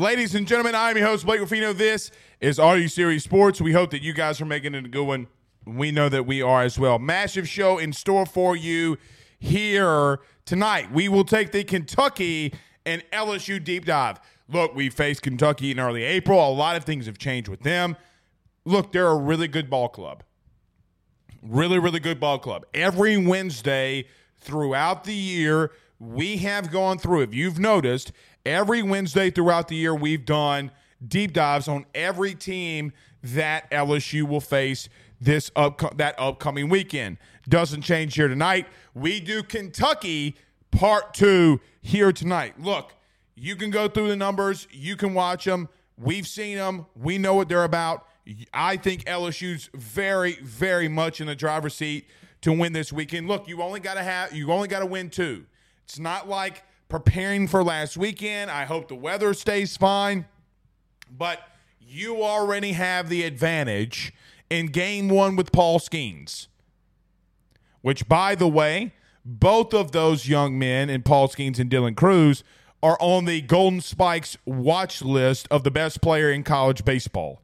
Ladies and gentlemen. I'm your host, Blake Ruffino. This is Are You Serious Sports. We hope that you guys are making it a good one. We know that we are as well. Massive show in store for you here tonight. We will take the Kentucky and LSU deep dive. Look, we faced Kentucky in early April. A lot of things have changed with them. Look, they're a really good ball club. Really, really good ball club. Every Wednesday throughout the year, we have gone through, if you've noticed, every Wednesday throughout the year, we've done deep dives on every team that LSU will face this up that upcoming weekend. Doesn't change here tonight. We do Kentucky part two here tonight. Look, you can go through the numbers, you can watch them. We've seen them, we know what they're about. I think LSU's very, very much in the driver's seat to win this weekend. Look, you only got to have you only got to win two. It's not like preparing for last weekend. I hope the weather stays fine, but you already have the advantage in game one with Paul Skenes, which, by the way, both of those young men, and Paul Skenes and Dylan Crews, are on the Golden Spikes watch list of the best player in college baseball.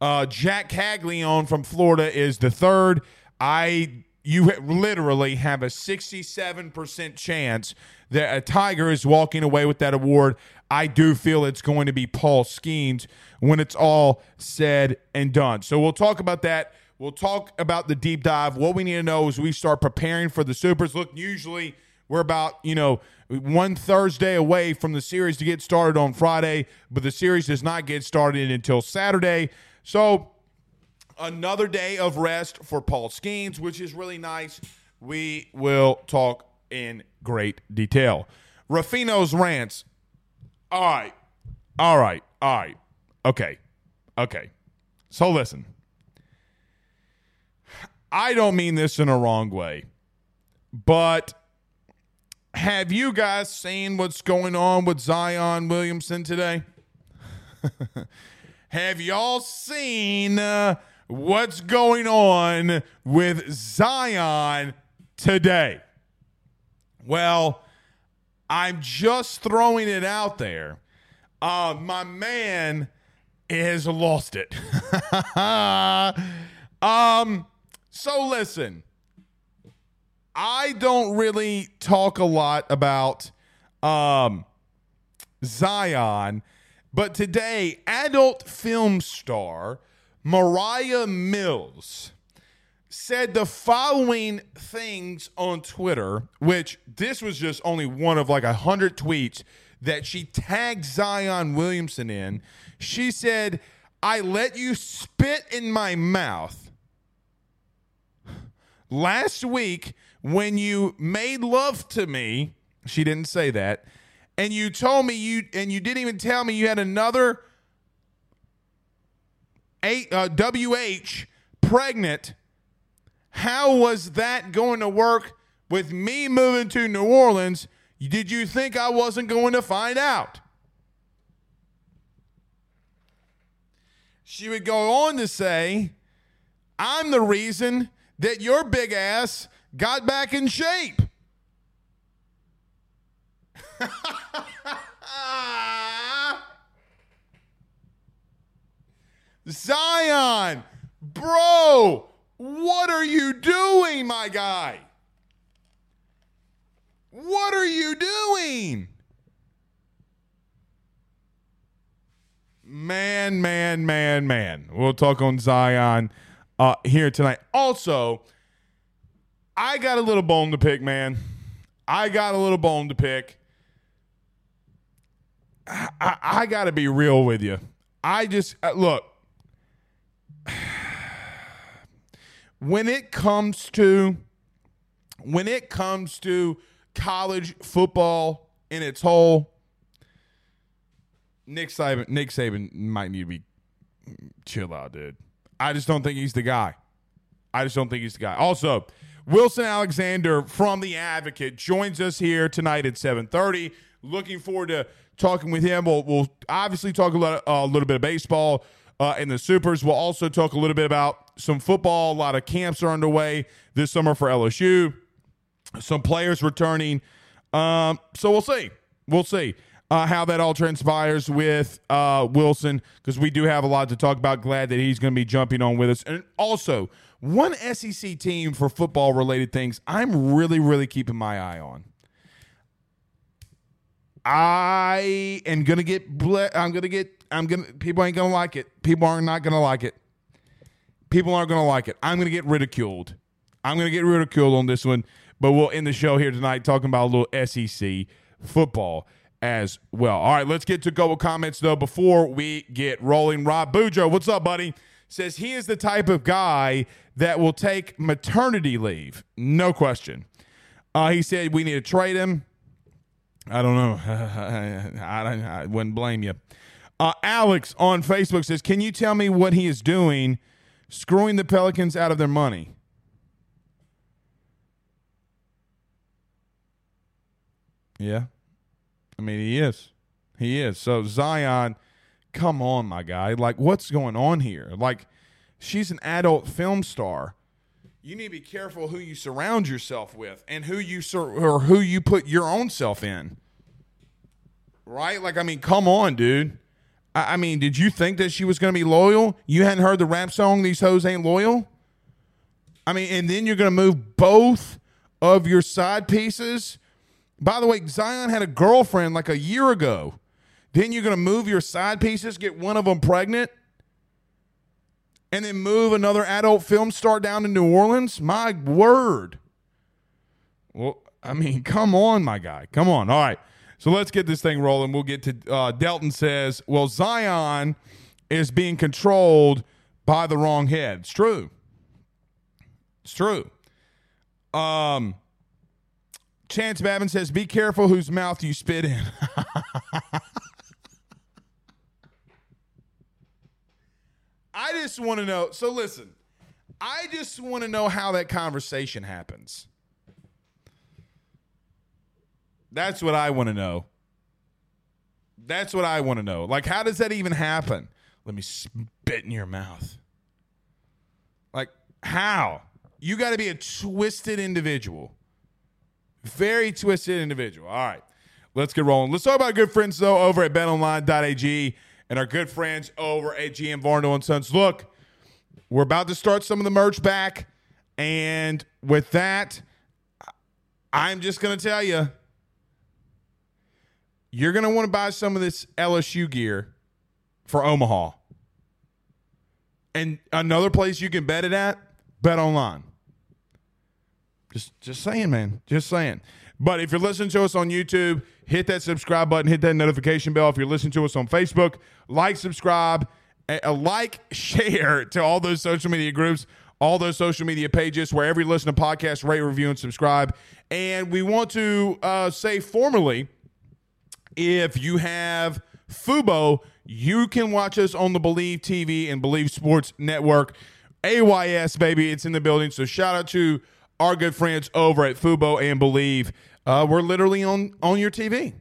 Uh, Jac Caglianone from Florida is the third. I you literally have a 67% chance that a Tiger is walking away with that award. I do feel it's going to be Paul Skenes when it's all said and done. So we'll talk about that. We'll talk about the deep dive. What we need to know as we start preparing for the Supers. Look, usually we're about, you know, one Thursday away from the series to get started on Friday, but the series does not get started until Saturday. So another day of rest for Paul Skenes, which is really nice. We will talk in great detail. Ruffino's rants. All right. All right. All right. Okay. Okay. So listen. I don't mean this in a wrong way, but have you guys seen what's going on with Zion Williamson today? have y'all seen uh, what's going on with Zion today? Well, I'm just throwing it out there. Uh, my man has lost it. um, so listen, I don't really talk a lot about um, Zion, but today, adult film star Moriah Mills said the following things on Twitter, which this was just only one of like a hundred tweets that she tagged Zion Williamson in. She said, I let you spit in my mouth last week when you made love to me. She didn't say that. And you told me you, and you didn't even tell me you had another uh, WH pregnant. How was that going to work with me moving to New Orleans? Did you think I wasn't going to find out? She would go on to say, I'm the reason that your big ass got back in shape. Zion, bro, what are you doing, my guy? What are you doing? Man, man, man, man. We'll talk on Zion uh, here tonight. Also, I got a little bone to pick, man. I got a little bone to pick. I, I, got to be real with you. I just, uh, look, when it comes to, when it comes to college football in its whole, Nick Saban, Nick Saban might need to be chill out, dude. I just don't think he's the guy. I just don't think he's the guy. Also, Wilson Alexander from The Advocate joins us here tonight at 7:30. Looking forward to talking with him. We'll, we'll obviously talk a, uh, a little bit of baseball uh, in the Supers. We'll also talk a little bit about some football. A lot of camps are underway this summer for LSU. Some players returning. Um, so we'll see. We'll see uh, how that all transpires with uh, Wilson because we do have a lot to talk about. Glad that he's going to be jumping on with us. And also, one SEC team for football related things I'm really, really keeping my eye on. I am gonna get ble- I'm gonna get I'm gonna people ain't gonna like it. People are not gonna like it. People aren't gonna like it. I'm gonna get ridiculed. I'm gonna get ridiculed on this one, but we'll end the show here tonight talking about a little SEC football as well. All right, let's get to go with comments though before we get rolling. Rob Bujo, what's up, buddy? Says he is the type of guy that will take maternity leave. No question. Uh, he said we need to trade him. I don't know. I, I wouldn't blame you. Uh, Alex on Facebook says, Can you tell me what he is doing screwing the Pelicans out of their money? Yeah. I mean, he is. He is. So, Zion, come on, my guy. Like, what's going on here? Like, she's an adult film star. You need to be careful who you surround yourself with and who you sur- or who you put your own self in. Right? Like, I mean, come on, dude. I, I mean, did you think that she was going to be loyal? You hadn't heard the rap song "These Hoes Ain't Loyal." I mean, and then you're going to move both of your side pieces. By the way, Zion had a girlfriend like a year ago. Then you're going to move your side pieces, get one of them pregnant, and then move another adult film star down to New Orleans? My word. Well, I mean, come on, my guy. Come on. All right. So let's get this thing rolling. We'll get to uh, Delton says, well, Zion is being controlled by the wrong head. It's true. It's true. Um, Chance Babin says, be careful whose mouth you spit in. I just want to know. So listen, I just want to know how that conversation happens. That's what I want to know. That's what I want to know. Like, how does that even happen? Let me spit in your mouth. Like, how? You got to be a twisted individual. Very twisted individual. All right. Let's get rolling. Let's talk about good friends, though, over at betonline.ag and our good friends over at GM Varno and Sons. Look, we're about to start some of the merch back. And with that, I'm just going to tell you you're going to want to buy some of this LSU gear for Omaha. And another place you can bet it at, bet online. Just just saying, man. Just saying. But if you're listening to us on YouTube, hit that subscribe button, hit that notification bell. If you're listening to us on Facebook, like, subscribe, a like, share to all those social media groups, all those social media pages, wherever you listen to podcasts, rate, review, and subscribe. And we want to uh, say formally, if you have Fubo, you can watch us on the Believe TV and Believe Sports Network. AYS, baby, it's in the building. So shout out to our good friends over at Fubo and Believe. Uh, we're literally on on your TV,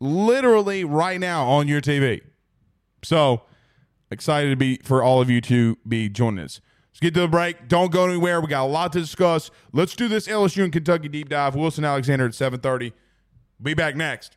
literally right now on your TV. So excited to be for all of you to be joining us. Let's get to the break. Don't go anywhere. We got a lot to discuss. Let's do this LSU and Kentucky deep dive. Wilson Alexander at seven thirty. Be back next.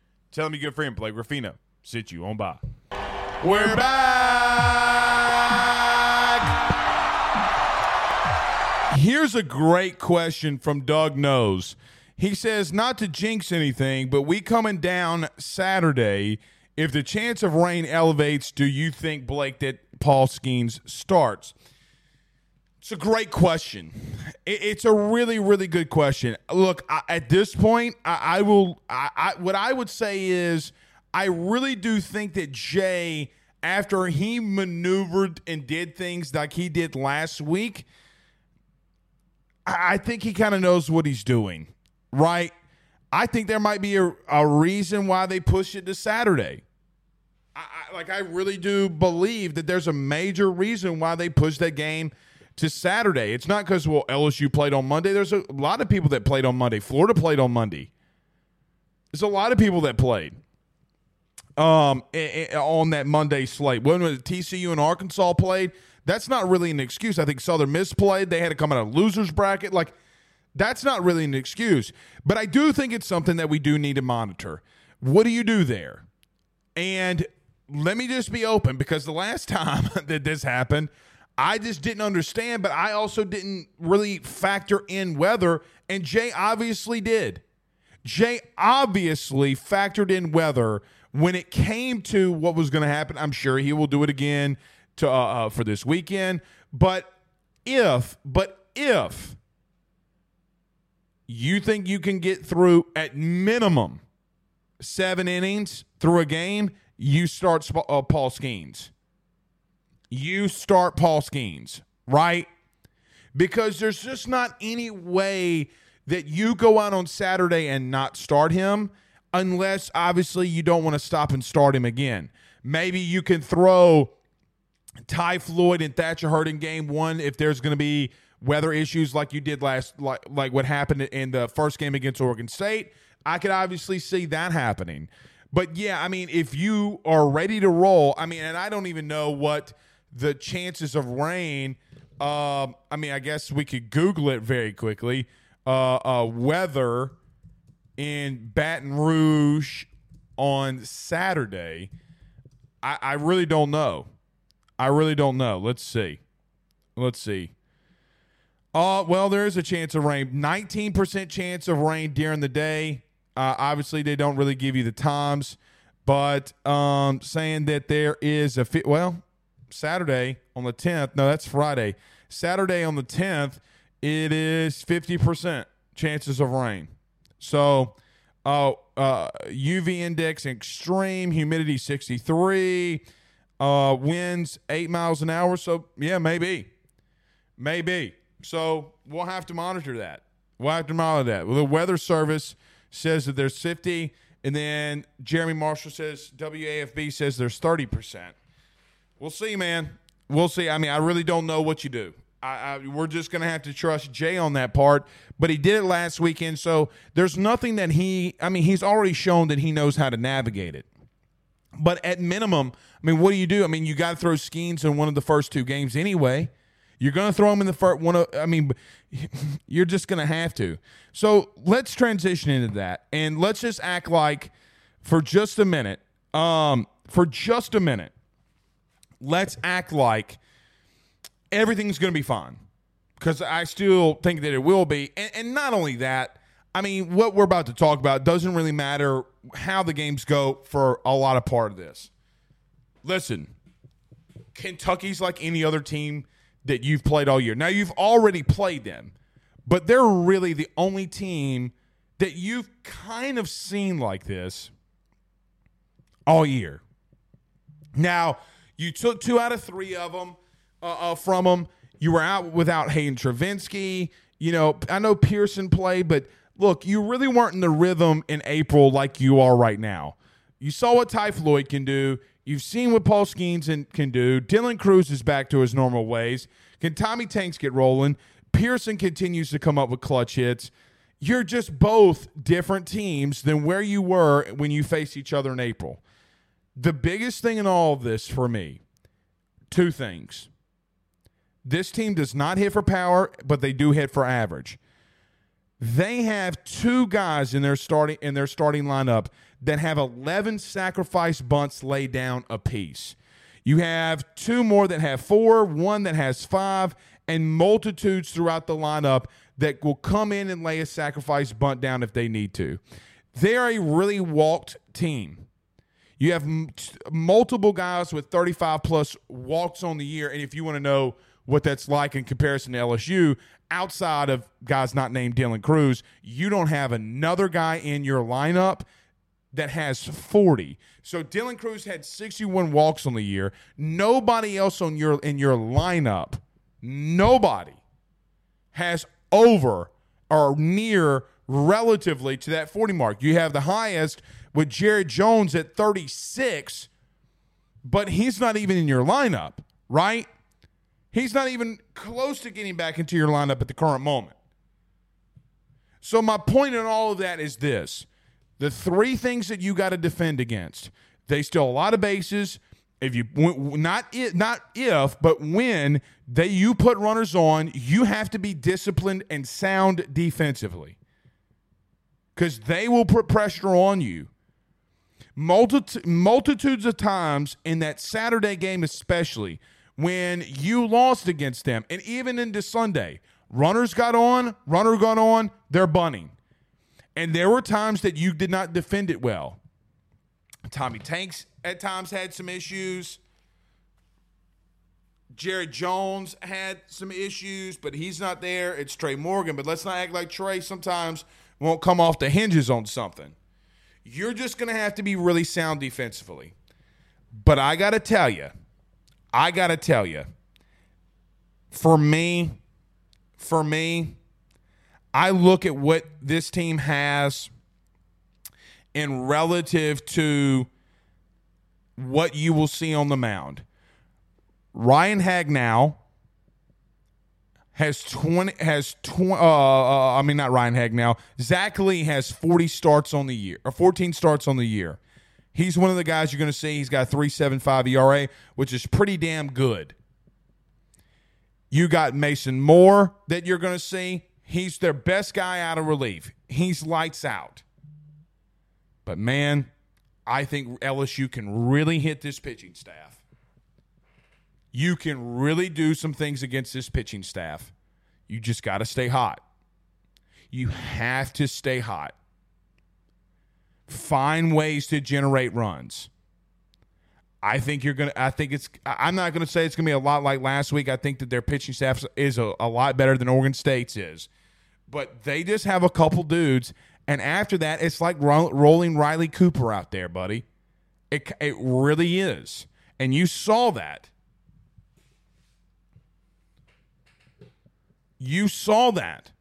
Tell them your good friend Blake Ruffino Sit you on by. We're back. Here's a great question from Doug Knows. He says, not to jinx anything, but we coming down Saturday. If the chance of rain elevates, do you think, Blake, that Paul Skenes starts? It's a great question. It's a really, really good question. Look, I, at this point, I, I will. I, what I would say is, I really do think that Jay, after he maneuvered and did things like he did last week, I think he kind of knows what he's doing, right? I think there might be a, a reason why they push it to Saturday. Like I really do believe that there's a major reason why they pushed that game to Saturday. It's not because well LSU played on Monday. There's a lot of people that played on Monday. Florida played on Monday. There's a lot of people that played. um, on that Monday slate. When was TCU and Arkansas played? That's not really an excuse. I think Southern Miss played. They had to come out of losers bracket. Like that's not really an excuse. But I do think it's something that we do need to monitor. What do you do there? And let me just be open because the last time that this happened, I just didn't understand, but I also didn't really factor in weather, and Jay obviously did. Jay obviously factored in weather when it came to what was going to happen. I'm sure he will do it again to uh, uh, for this weekend. But if, but if you think you can get through at minimum seven innings through a game, you start uh, Paul Skenes. You start Paul Skenes, right? Because there's just not any way that you go out on Saturday and not start him unless obviously you don't want to stop and start him again. Maybe you can throw Ty Floyd and Thatcher Hurd in game one if there's going to be weather issues like you did last, like, like what happened in the first game against Oregon State. I could obviously see that happening. But yeah, I mean, if you are ready to roll, I mean, and I don't even know what the chances of rain. Um, I mean, I guess we could Google it very quickly. Uh, uh, weather in Baton Rouge on Saturday. I, I really don't know. I really don't know. Let's see. Let's see. Uh, well, there is a chance of rain. 19% chance of rain during the day. Uh, obviously, they don't really give you the times, but um, saying that there is a. Well, Saturday on the 10th. No, that's Friday. Saturday on the 10th, it is 50% chances of rain. So, uh, uh, UV index extreme, humidity 63, uh, winds 8 miles an hour. So, yeah, maybe. Maybe. So, we'll have to monitor that. We'll have to monitor that. Well, the Weather Service says that there's 50, and then Jeremy Marshall says, WAFB says there's 30%. We'll see, man. We'll see. I mean, I really don't know what you do. I, I, we're just going to have to trust Jay on that part. But he did it last weekend, so there's nothing that he. I mean, he's already shown that he knows how to navigate it. But at minimum, I mean, what do you do? I mean, you got to throw Skenes in one of the first two games anyway. You're going to throw him in the first one. Of, I mean, you're just going to have to. So let's transition into that, and let's just act like for just a minute. Um, for just a minute, let's act like everything's going to be fine because I still think that it will be. And, and, not only that, I mean, what we're about to talk about doesn't really matter how the games go for a lot of part of this. Listen, Kentucky's like any other team that you've played all year. Now, you've already played them, but they're really the only team that you've kind of seen like this all year. Now, you took two out of three of them uh, uh, from them. You were out without Hayden Travinski. You know, I know Pearson played, but look, you really weren't in the rhythm in April like you are right now. You saw what Ty Floyd can do. You've seen what Paul Skenes can do. Dylan Crews is back to his normal ways. Can Tommy Tanks get rolling? Pearson continues to come up with clutch hits. You're just both different teams than where you were when you faced each other in April. The biggest thing in all of this for me, two things. This team does not hit for power, but they do hit for average. They have two guys in their starting in their starting lineup that have 11 sacrifice bunts laid down apiece. You have two more that have four, one that has five, and multitudes throughout the lineup that will come in and lay a sacrifice bunt down if they need to. They're a really walked team. You have multiple guys with 35 plus walks on the year. And if you want to know what that's like in comparison to LSU, outside of guys not named Dylan Crews, you don't have another guy in your lineup that has 40. So Dylan Crews had 61 walks on the year. Nobody else on your in your lineup, nobody has over or near relatively to that 40 mark. You have the highest with Jared Jones at 36, but he's not even in your lineup, right? He's not even close to getting back into your lineup at the current moment. So, my point in all of that is this the three things that you got to defend against They steal a lot of bases. If you not if, not if, but when they you put runners on, you have to be disciplined and sound defensively because they will put pressure on you. Multi- multitudes of times in that Saturday game, especially when you lost against them, and even into Sunday, runners got on, runner got on, they're bunting. And there were times that you did not defend it well. Tommy Tanks at times had some issues. Jared Jones had some issues, but he's not there. It's Trey Morgan. But let's not act like Trey sometimes won't come off the hinges on something. You're just going to have to be really sound defensively. But I got to tell you, I got to tell you, for me, for me, I look at what this team has in relative to what you will see on the mound. Ryan Hagnow has 20 has 20 uh, uh, I mean not Ryan Hagenow. Zach Lee has 40 starts on the year or 14 starts on the year. He's one of the guys you're going to see. He's got 3.75 ERA, which is pretty damn good. You got Mason Moore that you're going to see. He's their best guy out of relief. He's lights out. But man, I think LSU can really hit this pitching staff. You can really do some things against this pitching staff. You just got to stay hot. You have to stay hot. Find ways to generate runs. I think you're gonna. I think it's. I'm not gonna say it's gonna be a lot like last week. I think that their pitching staff is a, a lot better than Oregon State's is, but they just have a couple dudes and after that, it's like ro- rolling Riley Cooper out there, buddy. It, it really is. And you saw that. You saw that.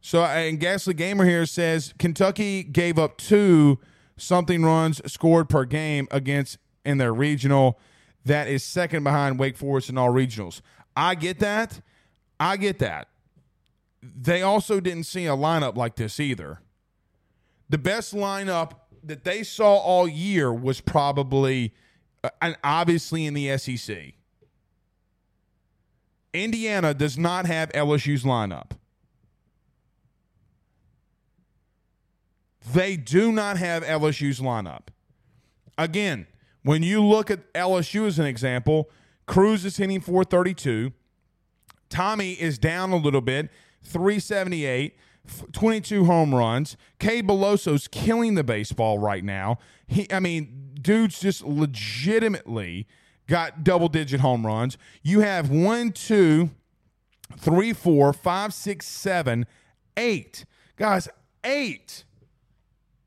So, and Ghastly Gamer here says Kentucky gave up two something runs scored per game against in their regional. That is second behind Wake Forest in all regionals. I get that. I get that. They also didn't see a lineup like this either the best lineup that they saw all year was probably, uh, and obviously in the SEC. Indiana does not have LSU's lineup. They do not have LSU's lineup. Again, when you look at LSU as an example, Crews is hitting 432. Tommy is down a little bit, 378. 22 home runs. Cade Beloso's killing the baseball right now. He, I mean, dude's just legitimately got double digit home runs. You have one, two, three, four, five, six, seven, eight. Guys, eight.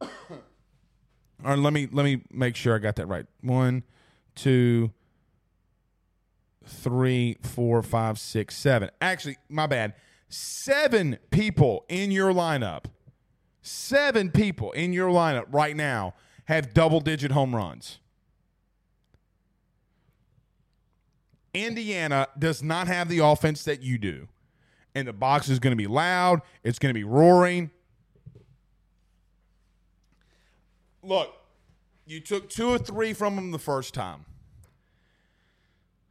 All right, let me let me make sure I got that right. One, two, three, four, five, six, seven. Actually, my bad seven people in your lineup, seven people in your lineup right now have double digit home runs. Indiana does not have the offense that you do. And the box is going to be loud, it's going to be roaring. Look, you took two or three from them the first time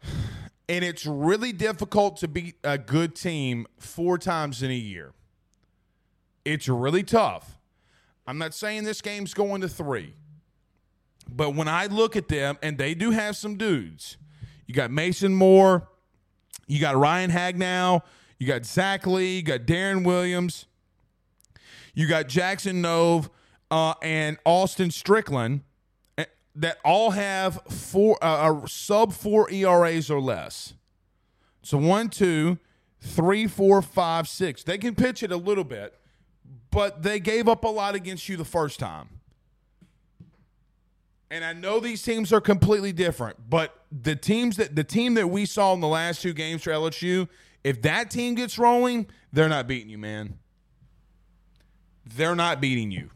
and it's really difficult to beat a good team four times in a year. It's really tough. I'm not saying this game's going to three, but when I look at them, and they do have some dudes, you got Mason Moore, you got Ryan Hagenow, you got Zach Lee, you got Darren Williams, you got Jackson Nove, uh, and Austin Strickland that all have four uh, sub four ERAs or less. So one, two, three, four, five, six. They can pitch it a little bit, but they gave up a lot against you the first time. And I know these teams are completely different, but the teams that the team that we saw in the last two games for LSU, if that team gets rolling, they're not beating you, man. They're not beating you.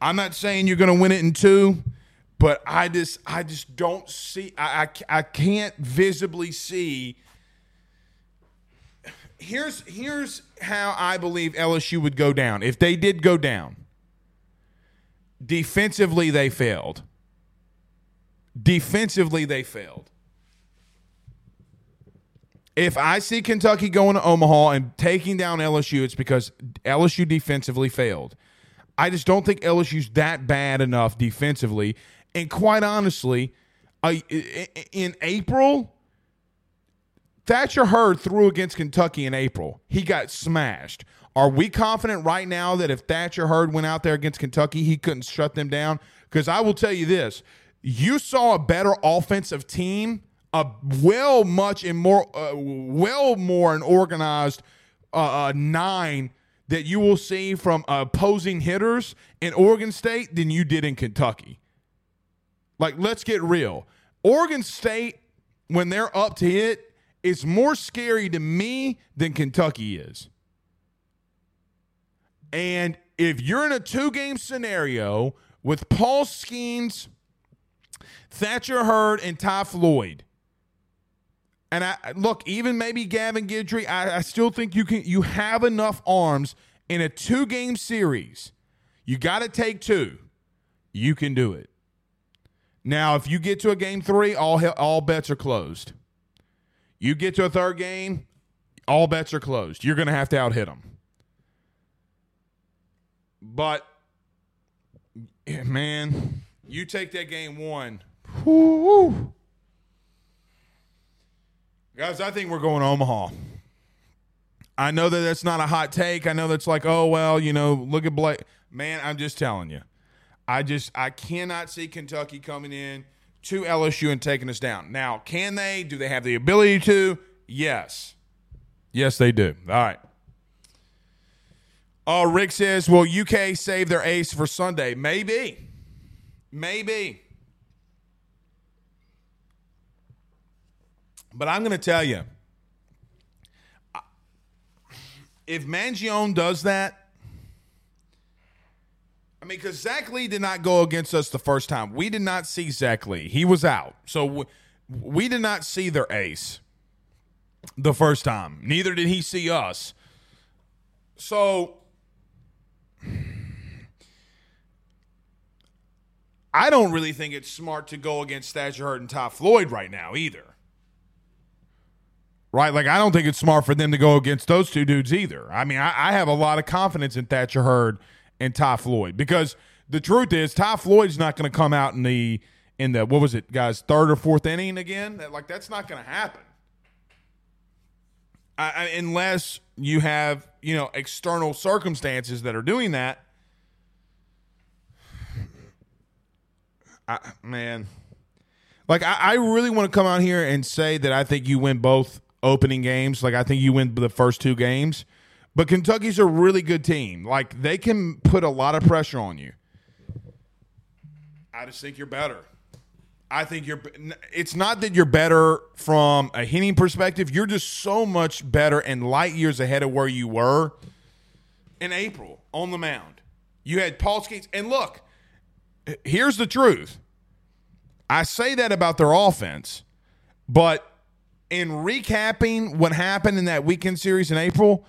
I'm not saying you're going to win it in two but I just I just don't see I, I, I can't visibly see here's here's how I believe LSU would go down if they did go down defensively they failed Defensively, they failed. If I see Kentucky going to Omaha and taking down LSU, it's because LSU defensively failed. I just don't think LSU's that bad enough defensively. And quite honestly, in April, Thatcher Hurd threw against Kentucky in April. He got smashed. Are we confident right now that if Thatcher Hurd went out there against Kentucky, he couldn't shut them down? Because I will tell you this you saw a better offensive team, a well much and more, uh, well more an organized uh, uh, nine that you will see from opposing hitters in Oregon State than you did in Kentucky. Like, let's get real. Oregon State, when they're up to hit, is more scary to me than Kentucky is. And if you're in a two game scenario with Paul Skenes, Thatcher Hurd, and Ty Floyd, and I look, even maybe Gavin Guidry, I, I still think you can you have enough arms in a two game series. You got to take two. You can do it. Now, if you get to a game three, all all bets are closed. You get to a third game, all bets are closed. You're going to have to out hit them. But man, you take that game one. Whoo, Guys, I think we're going to Omaha. I know that that's not a hot take. I know that's like, oh well, you know, look at Blake. Man, I'm just telling you. I just I cannot see Kentucky coming in to LSU and taking us down. Now, can they? Do they have the ability to? Yes. Yes, they do. All right. Oh, Rick says, will UK save their ace for Sunday? Maybe. Maybe. But I'm going to tell you if Mingione does that, I mean, because Zach Lee did not go against us the first time. We did not see Zach Lee. He was out. So we did not see their ace the first time. Neither did he see us. So I don't really think it's smart to go against Thatcher Hurd and Ty Floyd right now either. Right? Like, I don't think it's smart for them to go against those two dudes either. I mean, I, I have a lot of confidence in Thatcher Hurd and Ty Floyd because the truth is Ty Floyd's not going to come out in the in the what was it, guys, third or fourth inning again. Like that's not going to happen. I, I, unless you have you know external circumstances that are doing that. I, man, like I, I really want to come out here and say that I think you win both opening games. Like I think you win the first two games. But Kentucky's a really good team. Like they can put a lot of pressure on you. I just think you're better. I think you're. It's not that you're better from a hitting perspective. You're just so much better and light years ahead of where you were in April on the mound. You had Paul Skenes, and look, here's the truth. I say that about their offense, but in recapping what happened in that weekend series in April,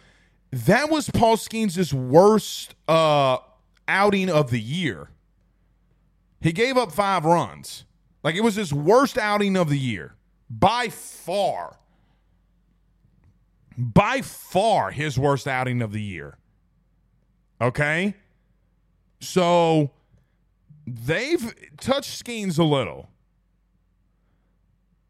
that was Paul Skenes' worst uh, outing of the year. He gave up five runs. Like it was his worst outing of the year by far. By far his worst outing of the year. Okay? So they've touched Skenes a little.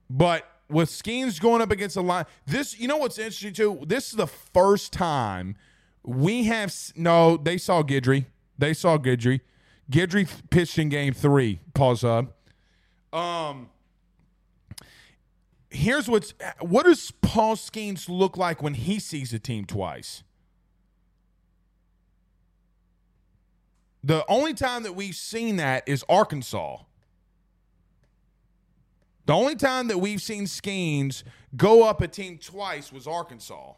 But with Skenes going up against a line, this you know what's interesting too. This is the first time we have no. They saw Guidry. They saw Guidry. Guidry pitched in Game Three. Pause up. Um. Here's what's what does Paul Skenes look like when he sees a team twice? The only time that we've seen that is Arkansas. The only time that we've seen Skenes go up a team twice was Arkansas.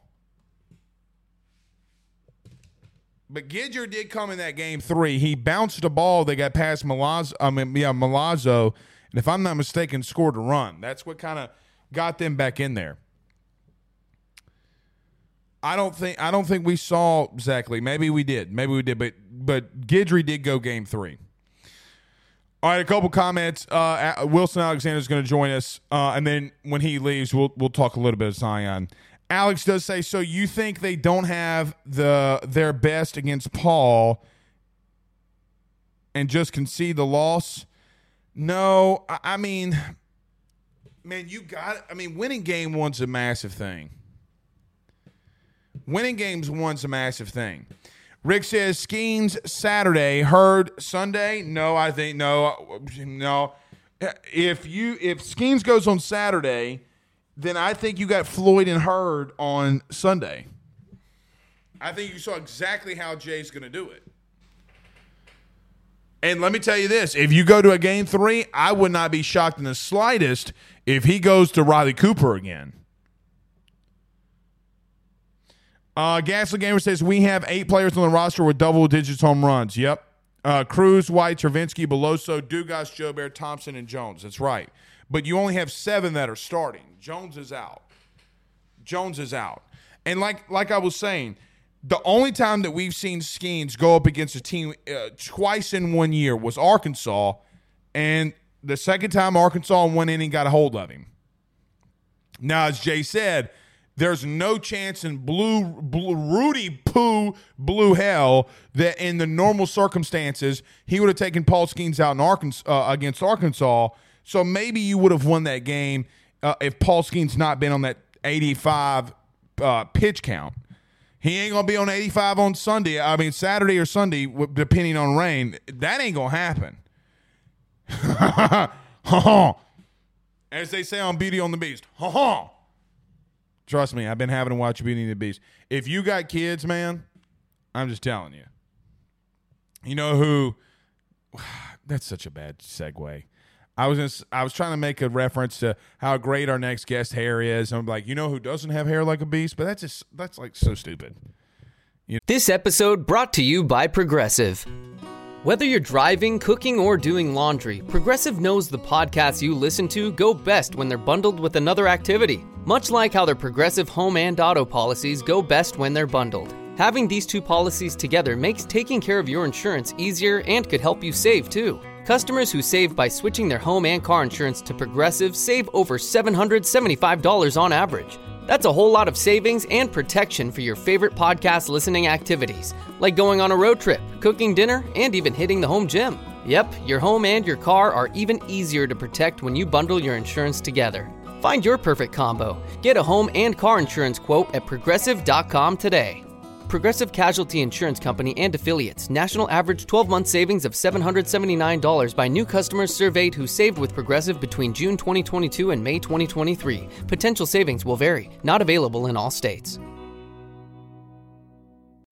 But Guidry did come in that game three. He bounced a ball that got past Milazzo, I mean, yeah, Milazzo, and if I'm not mistaken, scored a run. That's what kind of got them back in there. I don't think I don't think we saw exactly. Maybe we did. Maybe we did. But but Guidry did go game three. All right, a couple comments. Uh, Wilson Alexander is going to join us, uh, and then when he leaves, we'll we'll talk a little bit of Zion. Alex does say, so you think they don't have the their best against Paul, and just concede the loss? No, I, I mean, man, you got. I mean, winning game one's a massive thing. Winning games one's a massive thing. Rick says Skenes Saturday, Hurd Sunday. No, I think no, no. If you if Skenes goes on Saturday, then I think you got Floyd and Hurd on Sunday. I think you saw exactly how Jay's going to do it. And let me tell you this: if you go to a game three, I would not be shocked in the slightest if he goes to Riley Cooper again. Uh, Gasly Gamer says we have eight players on the roster with double digits home runs. Yep. Uh, Crews, White, Travinski, Beloso, Dugas, Jobert, Thompson, and Jones. That's right. But you only have seven that are starting. Jones is out. Jones is out. And like like I was saying, the only time that we've seen Skenes go up against a team uh, twice in one year was Arkansas, and the second time Arkansas in one inning got a hold of him. Now, as Jay said, there's no chance in blue, blue Rudy Poo blue hell that in the normal circumstances he would have taken Paul Skenes out in Arkansas uh, against Arkansas. So maybe you would have won that game uh, if Paul Skenes not been on that 85 uh, pitch count. He ain't gonna be on 85 on Sunday. I mean Saturday or Sunday, depending on rain. That ain't gonna happen. As they say on Beauty on the Beast. Ha ha. Trust me, I've been having to watch Beauty and the Beast. If you got kids, man, I'm just telling you. You know who? That's such a bad segue. I was in, I was trying to make a reference to how great our next guest hair is. I'm like, you know who doesn't have hair like a beast? But that's just that's like so stupid. You know? This episode brought to you by Progressive. Whether you're driving, cooking, or doing laundry, Progressive knows the podcasts you listen to go best when they're bundled with another activity. Much like how their Progressive home and auto policies go best when they're bundled. Having these two policies together makes taking care of your insurance easier and could help you save too. Customers who save by switching their home and car insurance to Progressive save over $775 on average. That's a whole lot of savings and protection for your favorite podcast listening activities, like going on a road trip, cooking dinner, and even hitting the home gym. Yep, your home and your car are even easier to protect when you bundle your insurance together. Find your perfect combo. Get a home and car insurance quote at progressive.com today. Progressive Casualty Insurance Company and affiliates. National average 12 month savings of $779 by new customers surveyed who saved with Progressive between June 2022 and May 2023. Potential savings will vary, not available in all states.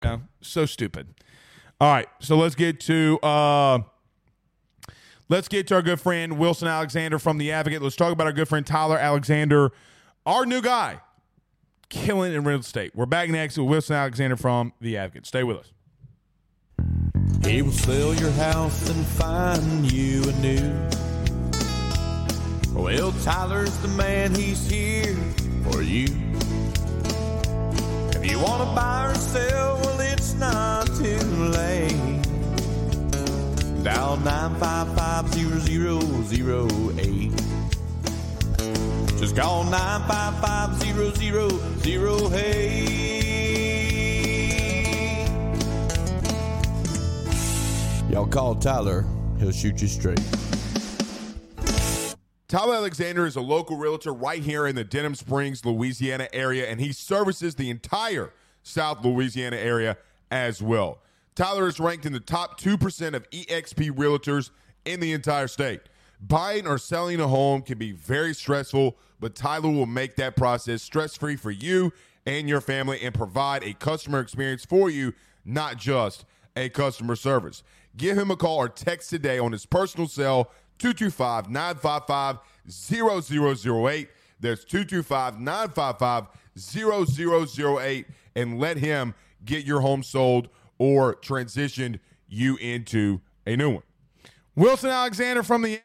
westwood1. Yeah, so stupid. All right, so let's get to uh let's get to our good friend Wilson Alexander from the Advocate. Let's talk about our good friend Tyler Alexander, our new guy, killing in real estate. We're back next with Wilson Alexander from the Advocate. Stay with us. He will sell your house and find you a new. Well, Tyler's the man. He's here for you. You want to buy or sell, well, it's not too late. Dial 955-0008. Just call 955-0008. Y'all call Tyler. he'll shoot you straight. Tyler Alexander is a local realtor right here in the Denham Springs, Louisiana area, and he services the entire South Louisiana area as well. Tyler is ranked in the top 2% of EXP realtors in the entire state. Buying or selling a home can be very stressful, but Tyler will make that process stress free for you and your family and provide a customer experience for you, not just a customer service. Give him a call or text today on his personal cell 225 955 0008. There's 225 955 0008 and let him get your home sold or transitioned you into a new one. Wilson Alexander from the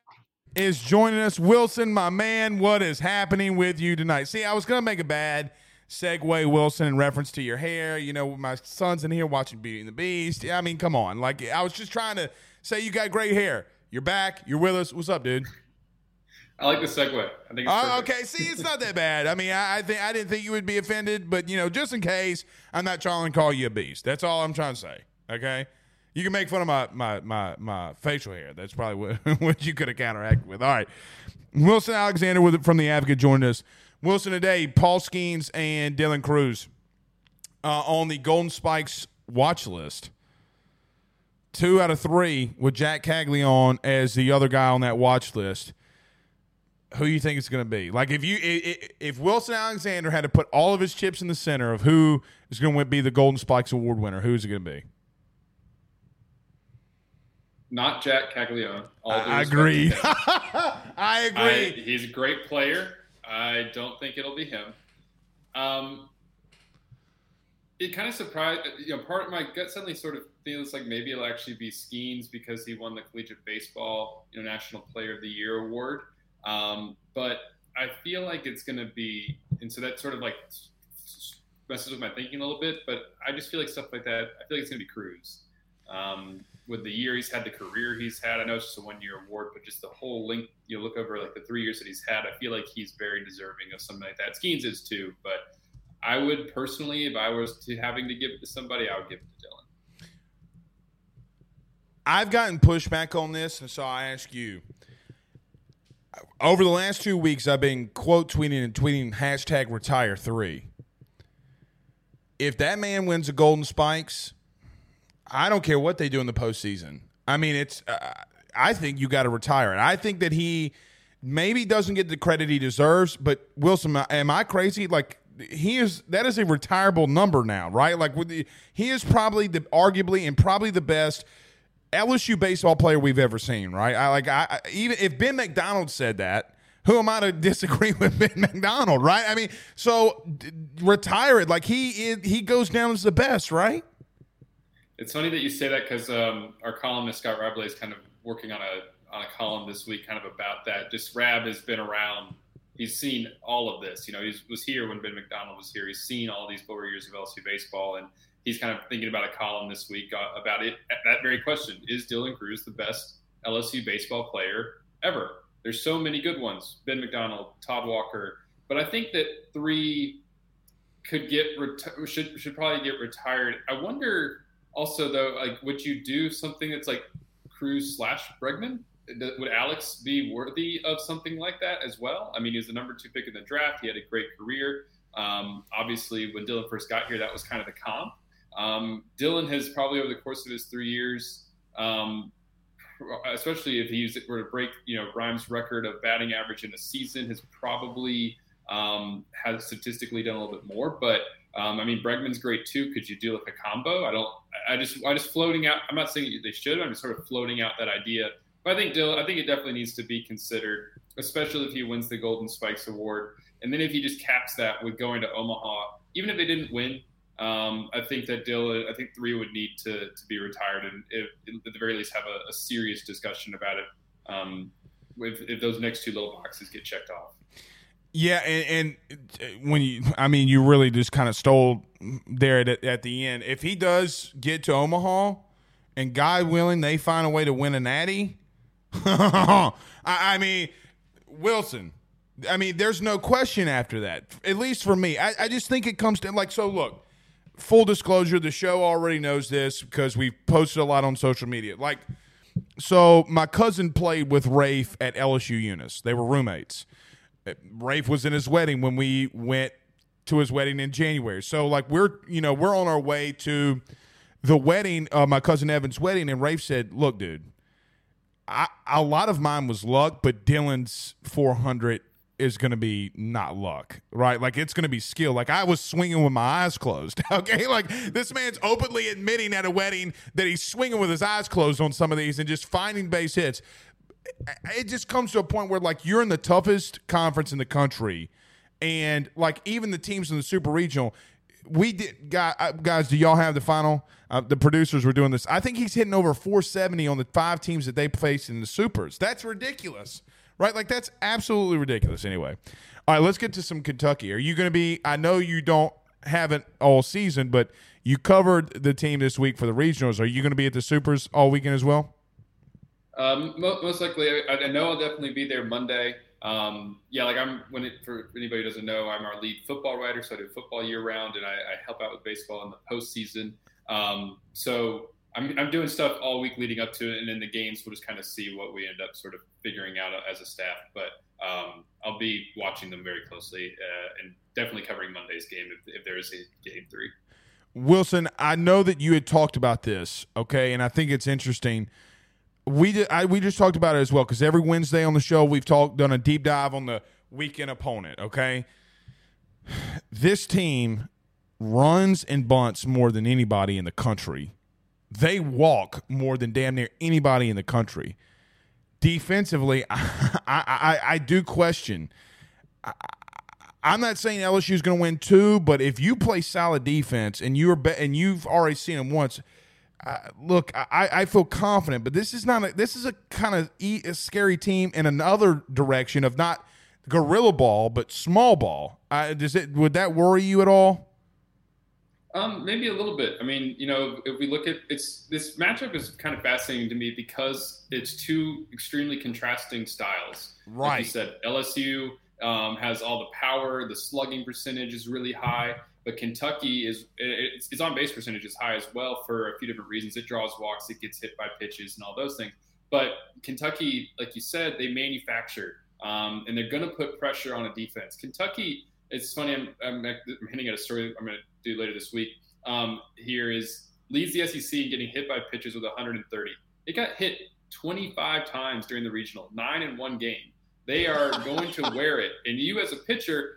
is joining us. Wilson, my man, what is happening with you tonight? See, I was going to make a bad segue, Wilson, in reference to your hair. You know, my son's in here watching Beauty and the Beast. Yeah, I mean, come on. Like, I was just trying to say you got great hair. You're back. You're with us. What's up, dude? I like the segue. I think. It's Uh, okay, see, it's not that bad. I mean, I, I think I didn't think you would be offended, but you know, just in case, I'm not trying to call you a beast. That's all I'm trying to say. Okay, you can make fun of my my my, my facial hair. That's probably what, what you could have counteracted with. All right, Wilson Alexander with from the Advocate joined us. Wilson today, Paul Skenes and Dylan Crews uh, on the Golden Spikes watch list. Two out of three with Jac Caglianone as the other guy on that watch list who you think it's going to be? Like if you if Wilson Alexander had to put all of his chips in the center of who is going to be the Golden Spikes Award winner, who's it going to be? Not Jac Caglianone. I agree. I I, agree. he's a great player. I don't think it'll be him. Um, it kind of surprised. You know, part of my gut suddenly sort of feels like maybe it'll actually be Skenes because he won the collegiate baseball, you know, National Player of the Year award. Um, but I feel like it's going to be, and so that sort of like messes with my thinking a little bit. But I just feel like stuff like that. I feel like it's going to be Crews. Um, with the year he's had, the career he's had, I know it's just a one-year award, but just the whole link. You know, look over like the three years that he's had. I feel like he's very deserving of something like that. Skenes is too, but I would personally, if I was to having to give it to somebody, I would give it to Dylan. I've gotten pushback on this, and so I ask you. Over the last two weeks, I've been quote tweeting and tweeting hashtag retire three. If that man wins the Golden Spikes, I don't care what they do in the postseason. I mean, it's. Uh, I think you got to retire it. I think that he maybe doesn't get the credit he deserves. But Wilson, am I crazy? Like he is. That is a retirable number now, right? Like with the, he is probably the arguably and probably the best LSU baseball player we've ever seen, right? I like I, even if Ben McDonald said that. Who am I to disagree with Ben McDonald, right? I mean, so d- retire it. Like he is, he goes down as the best, right? It's funny that you say that because um, our columnist Scott Rabalais is kind of working on a on a column this week, kind of about that. Just Rab has been around; he's seen all of this. You know, he was here when Ben McDonald was here. He's seen all these four years of LSU baseball, and he's kind of thinking about a column this week uh, about it. That very question: Is Dylan Crews the best LSU baseball player ever? There's so many good ones: Ben McDonald, Todd Walker. But I think that three could get reti- should should probably get retired. I wonder also though, like, would you do something that's like Crews slash Bregman? Would Alex be worthy of something like that as well? I mean, he's the number two pick in the draft. He had a great career. Um, obviously, when Dylan first got here, that was kind of the comp. Um, Dylan has probably over the course of his three years, um, especially if he were to break, you know, Grimes' record of batting average in a season, has probably um, has statistically done a little bit more. But um, I mean, Bregman's great too. Could you do like a combo? I don't. I just. I just floating out. I'm not saying they should. I'm just sort of floating out that idea. I think Dylan. I think it definitely needs to be considered, especially if he wins the Golden Spikes Award, and then if he just caps that with going to Omaha, even if they didn't win. Um, I think that Dylan. I think three would need to, to be retired, and if, at the very least have a, a serious discussion about it. Um, if, if those next two little boxes get checked off. Yeah, and, and when you, I mean, you really just kind of stole there at, at the end. If he does get to Omaha, and God willing, they find a way to win a natty, I, mean, Wilson. I mean, there's no question after that. At least for me, I, I just think it comes to like so. Look, full disclosure, the show already knows this because we've posted a lot on social media. Like, so my cousin played with Rafe at LSU Eunice. They were roommates. Rafe was in his wedding when we went to his wedding in January. So like we're you know we're on our way to the wedding, uh, my cousin Evan's wedding, and Rafe said, "Look, dude, I, a lot of mine was luck, but Dylan's 400 is going to be not luck, right? Like it's going to be skill. Like I was swinging with my eyes closed. Okay, like this man's openly admitting at a wedding that he's swinging with his eyes closed on some of these and just finding base hits. It just comes to a point where like you're in the toughest conference in the country, and like even the teams in the super regional, we did uh, guys. Do y'all have the final? Uh, the producers were doing this. I think he's hitting over 470 on the five teams that they faced in the supers. That's ridiculous right? Like that's absolutely ridiculous. Anyway, all right, let's get to some Kentucky. Are you going to be? I know you don't haven't all season, but you covered the team this week for the regionals. Are you going to be at the supers all weekend as well? Um, most likely, I, I, know I'll definitely be there Monday. Um, yeah, like I'm when it, for anybody who doesn't know, I'm our lead football writer, so I do football year round, and I, I help out with baseball in the postseason. Um, so I'm, I'm doing stuff all week leading up to it, and then the games, we'll just kind of see what we end up sort of figuring out as a staff. But um, I'll be watching them very closely uh, and definitely covering Monday's game if, if there is a game three. Wilson, I know that you had talked about this, okay, and I think it's interesting. We did, I, we just talked about it as well because every Wednesday on the show we've talked done a deep dive on the weekend opponent. Okay, this team runs and bunts more than anybody in the country they walk more than damn near anybody in the country. Defensively, I, I, I do question. I, I'm not saying LSU is going to win two, but if you play solid defense and you're be- and you've already seen them once, uh, look, I, I feel confident. But this is not a, this is a kind of e- a scary team in another direction of not gorilla ball but small ball. Uh, does it would that worry you at all? Um, maybe a little bit. I mean, you know, if we look at it's this matchup is kind of fascinating to me because it's two extremely contrasting styles. Right. Like you said, LSU um, has all the power, the slugging percentage is really high, but Kentucky is it's, its on base percentage is high as well for a few different reasons. It draws walks, it gets hit by pitches, and all those things. But Kentucky, like you said, they manufacture, um, and they're going to put pressure on a defense. Kentucky it's funny. I'm, I'm, I'm, hinting at a story I'm going to do later this week. Um, here is leads the SEC in getting hit by pitches with 130. It got hit 25 times during the regional, nine in one game. They are going to wear it, and you as a pitcher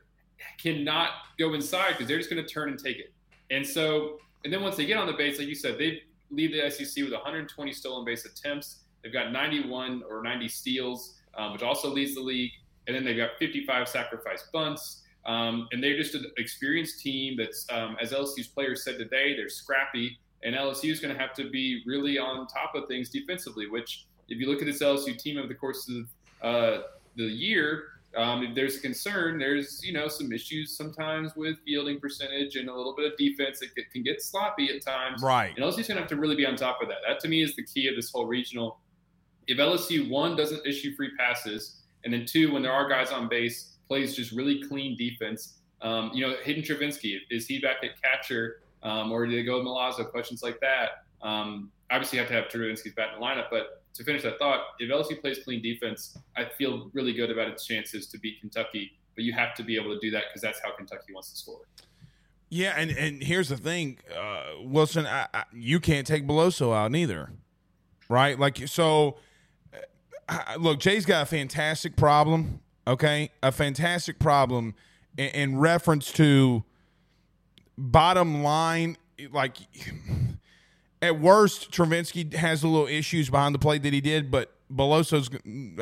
cannot go inside because they're just going to turn and take it. And so, and then once they get on the base, like you said, they lead the SEC with 120 stolen base attempts. They've got 91 or 90 steals, um, which also leads the league. And then they've got 55 sacrifice bunts. Um, and they're just an experienced team that's, um, as LSU's players said today, they're scrappy. And LSU is going to have to be really on top of things defensively, which, if you look at this LSU team over the course of uh, the year, um, if there's a concern, there's you know some issues sometimes with fielding percentage and a little bit of defense that can get sloppy at times. Right. And LSU's gonna have to really be on top of that. That to me is the key of this whole regional. If LSU one doesn't issue free passes, and then two, when there are guys on base, plays just really clean defense. Um, you know, Hayden Travinski, is he back at catcher um, or do they go with Milazzo? Questions like that. Um, obviously, you have to have Travinski's back in the lineup, but to finish that thought, if LSU plays clean defense, I feel really good about its chances to beat Kentucky. But you have to be able to do that because that's how Kentucky wants to score. Yeah, and, and here's the thing, uh, Wilson, I, I, you can't take Beloso out neither, right? Like so. Uh, look, Jay's got a fantastic problem okay? A fantastic problem in, in reference to bottom line, like at worst, Travinski has a little issues behind the plate that he did, but Beloso's,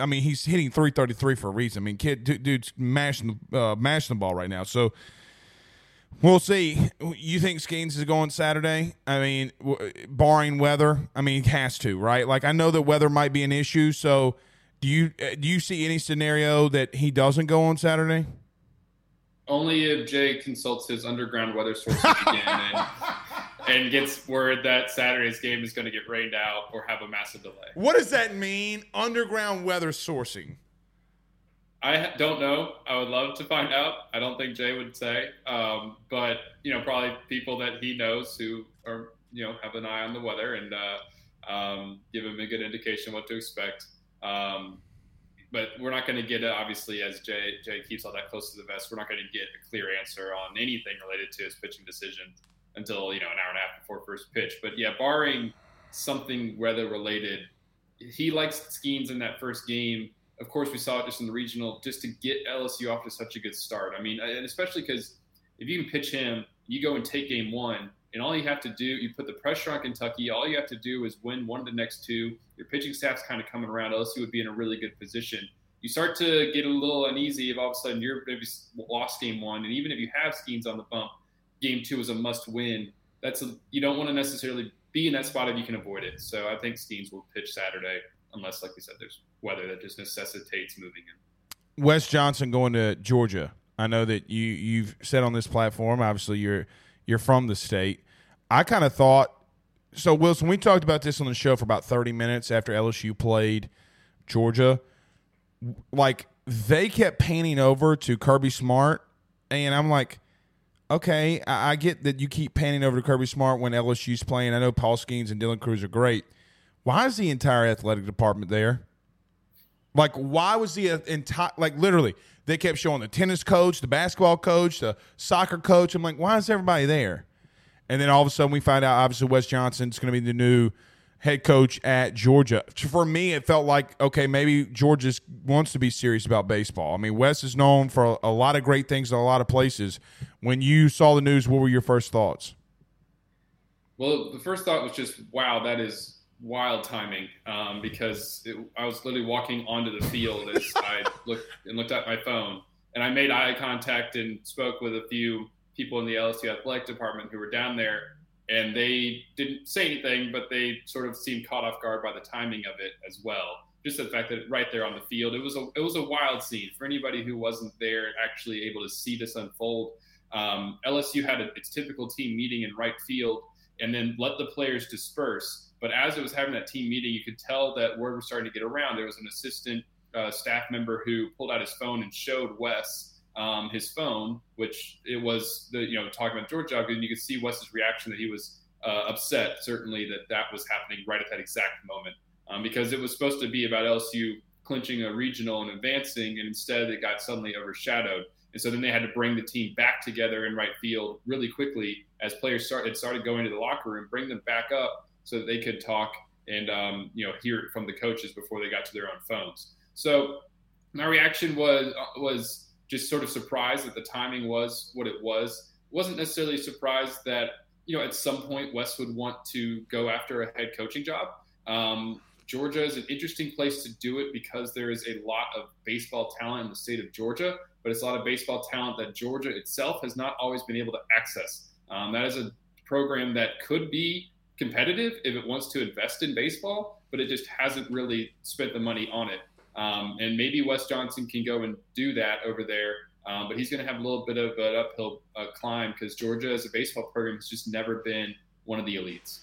I mean, he's hitting 333 for a reason. I mean, kid, dude's mashing, uh, mashing the ball right now. So we'll see. You think Skenes is going Saturday? I mean, barring weather, I mean, he has to, right? Like, I know that weather might be an issue. So do you uh, do you see any scenario that he doesn't go on Saturday? Only if Jay consults his underground weather sources again and, and gets word that Saturday's game is going to get rained out or have a massive delay. What does that mean? Underground weather sourcing. I don't know. I would love to find out. I don't think Jay would say, um, but you know, probably people that he knows who are you know have an eye on the weather and. Uh, um, give him a good indication what to expect. Um, but we're not going to get, it obviously, as Jay, Jay keeps all that close to the vest, we're not going to get a clear answer on anything related to his pitching decision until, you know, an hour and a half before first pitch. But yeah, barring something weather related, he likes Skenes in that first game. Of course, we saw it just in the regional, just to get LSU off to such a good start. I mean, and especially because if you can pitch him, you go and take game one, and all you have to do, you put the pressure on Kentucky. All you have to do is win one of the next two. Your pitching staff's kind of coming around. LSU would be in a really good position. You start to get a little uneasy if all of a sudden you're maybe lost game one, and even if you have Skenes on the bump, game two is a must win. That's a, you don't want to necessarily be in that spot if you can avoid it. So I think Skenes will pitch Saturday, unless, like we said, there's weather that just necessitates moving in. Wes Johnson going to Georgia. I know that you you've said on this platform. Obviously, you're you're from the state. I kind of thought so. Wilson, we talked about this on the show for about thirty minutes after LSU played Georgia. Like they kept panning over to Kirby Smart, and I'm like, okay, I, I get that you keep panning over to Kirby Smart when LSU's playing. I know Paul Skenes and Dylan Crews are great. Why is the entire athletic department there? Like, why was the entire like literally? They kept showing the tennis coach, the basketball coach, the soccer coach. I'm like, why is everybody there? And then all of a sudden, we find out obviously Wes Johnson's going to be the new head coach at Georgia. For me, it felt like okay, maybe Georgia wants to be serious about baseball. I mean, Wes is known for a, a lot of great things in a lot of places. When you saw the news, what were your first thoughts? Well, the first thought was just, wow, that is wild timing um, because it, I was literally walking onto the field as I looked and looked at my phone, and I made eye contact and spoke with a few people in the LSU athletic department who were down there, and they didn't say anything, but they sort of seemed caught off guard by the timing of it as well. Just the fact that right there on the field, it was a it was a wild scene for anybody who wasn't there actually able to see this unfold. Um, LSU had a, its typical team meeting in right field, and then let the players disperse but as it was having that team meeting, you could tell that word was starting to get around. There was an assistant uh, staff member who pulled out his phone and showed Wes um, his phone, which it was the you know talking about Georgia, and you could see Wes's reaction that he was uh, upset. Certainly that that was happening right at that exact moment um, because it was supposed to be about LSU clinching a regional and advancing, and instead it got suddenly overshadowed. And so then they had to bring the team back together in right field really quickly as players started started going to the locker room, bring them back up so that they could talk and um, you know hear it from the coaches before they got to their own phones. So my reaction was was just sort of surprised that the timing was what it was. wasn't necessarily surprised that you know at some point Wes would want to go after a head coaching job. Um, Georgia is an interesting place to do it because there is a lot of baseball talent in the state of Georgia, but it's a lot of baseball talent that Georgia itself has not always been able to access. Um, that is a program that could be competitive if it wants to invest in baseball, but it just hasn't really spent the money on it. Um, and maybe Wes Johnson can go and do that over there, um, but he's going to have a little bit of an uphill uh, climb because Georgia, as a baseball program, has just never been one of the elites.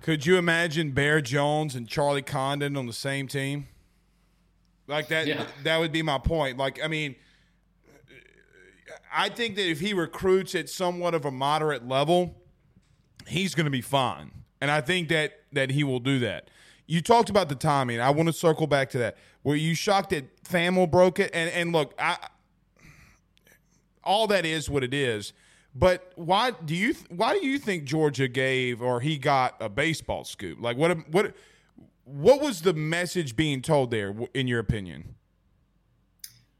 Could you imagine Bear Jones and Charlie Condon on the same team? Like that, yeah. that would be my point. Like, I mean, I think that if he recruits at somewhat of a moderate level, he's going to be fine. And I think that that he will do that. You talked about the timing. I want to circle back to that. Were you shocked that Thamel broke it? And and look, I all that is what it is. But why do you why do you think Georgia gave or he got a baseball scoop? Like what what what was the message being told there in your opinion?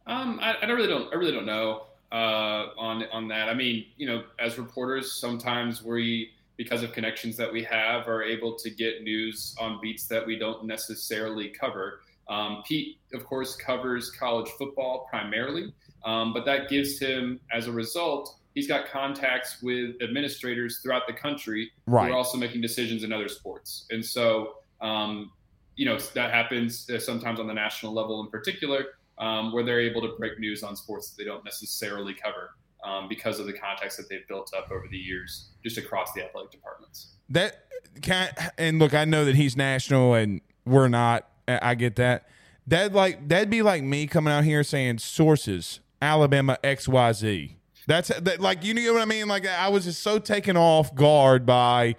Um, I, I really don't I really don't know uh, on on that. I mean, you know, as reporters, sometimes we because of connections that we have, are able to get news on beats that we don't necessarily cover. Um, Pete, of course, covers college football primarily, um, but that gives him, as a result, he's got contacts with administrators throughout the country right. who are also making decisions in other sports. And so, um, you know, that happens uh, sometimes on the national level in particular, um, where they're able to break news on sports that they don't necessarily cover um, because of the context that they've built up over the years, just across the athletic departments. That can and look, I know that he's national and we're not. I get that. That like that'd be like me coming out here saying sources Alabama X Y Z. That's that, like you know what I mean. Like I was just so taken off guard by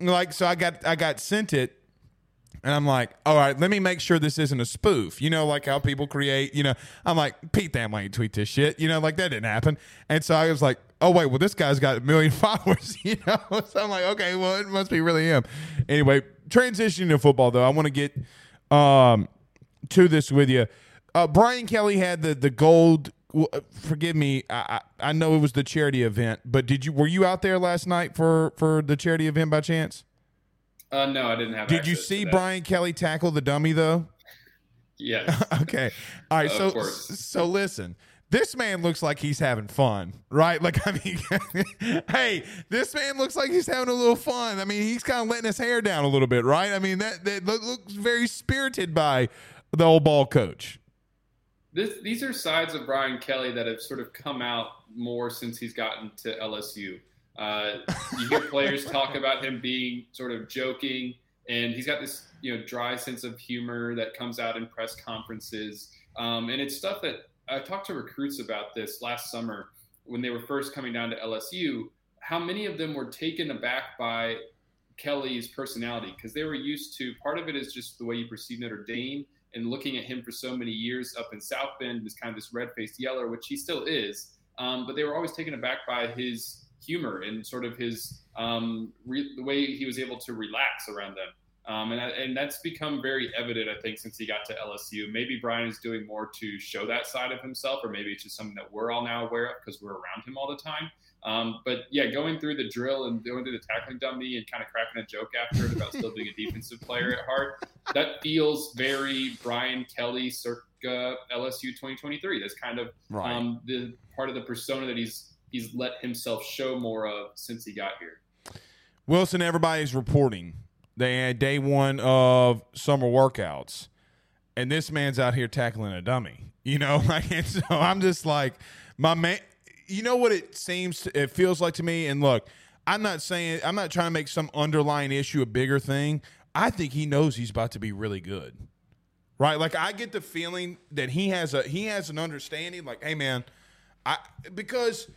like so I got I got sent it and I'm like, all right, let me make sure this isn't a spoof. You know, like how people create, you know, I'm like, Pete Thamel ain't tweet this shit. You know, like that didn't happen. And so I was like, oh, wait, well, this guy's got a million followers, you know? So I'm like, okay, well, it must be really him. Anyway, transitioning to football, though, I want to get um, to this with you. Uh, Brian Kelly had the, the gold. Well, uh, Forgive me, I, I I know it was the charity event, but did you were you out there last night for for the charity event by chance? Uh, no, I didn't have. Did you see. Brian Kelly tackle the dummy though? Yes. okay. All right. Of so so listen. This man looks like he's having fun, right? Like I mean, hey, this man looks like he's having a little fun. I mean, he's kind of letting his hair down a little bit, right? I mean, that that looks very spirited by the old ball coach. This, these are sides of Brian Kelly that have sort of come out more since he's gotten to LSU. Uh, you hear players talk about him being sort of joking, and he's got this you know dry sense of humor that comes out in press conferences, um, and it's stuff that I talked to recruits about this last summer when they were first coming down to LSU. How many of them were taken aback by Kelly's personality because they were used to part of it is just the way you perceive Notre Dame and looking at him for so many years up in South Bend was kind of this red faced yeller, which he still is. Um, but they were always taken aback by his humor and sort of his um, re- the way he was able to relax around them. Um, and, and that's become very evident, I think, since he got to LSU. Maybe Brian is doing more to show that side of himself, or maybe it's just something that we're all now aware of because we're around him all the time. Um, but yeah, going through the drill and going through the tackling dummy and kind of cracking a joke after it about still being a defensive player at heart, that feels very Brian Kelly circa LSU 2023. That's kind of Right. um, the part of the persona that he's he's let himself show more of since he got here. Wilson, everybody's reporting. They had day one of summer workouts, and this man's out here tackling a dummy. You know, like, and so I'm just like, my man. You know what it seems, it feels like to me. And look, I'm not saying, I'm not trying to make some underlying issue a bigger thing. I think he knows he's about to be really good, right? Like I get the feeling that he has a he has an understanding. Like, hey man, I because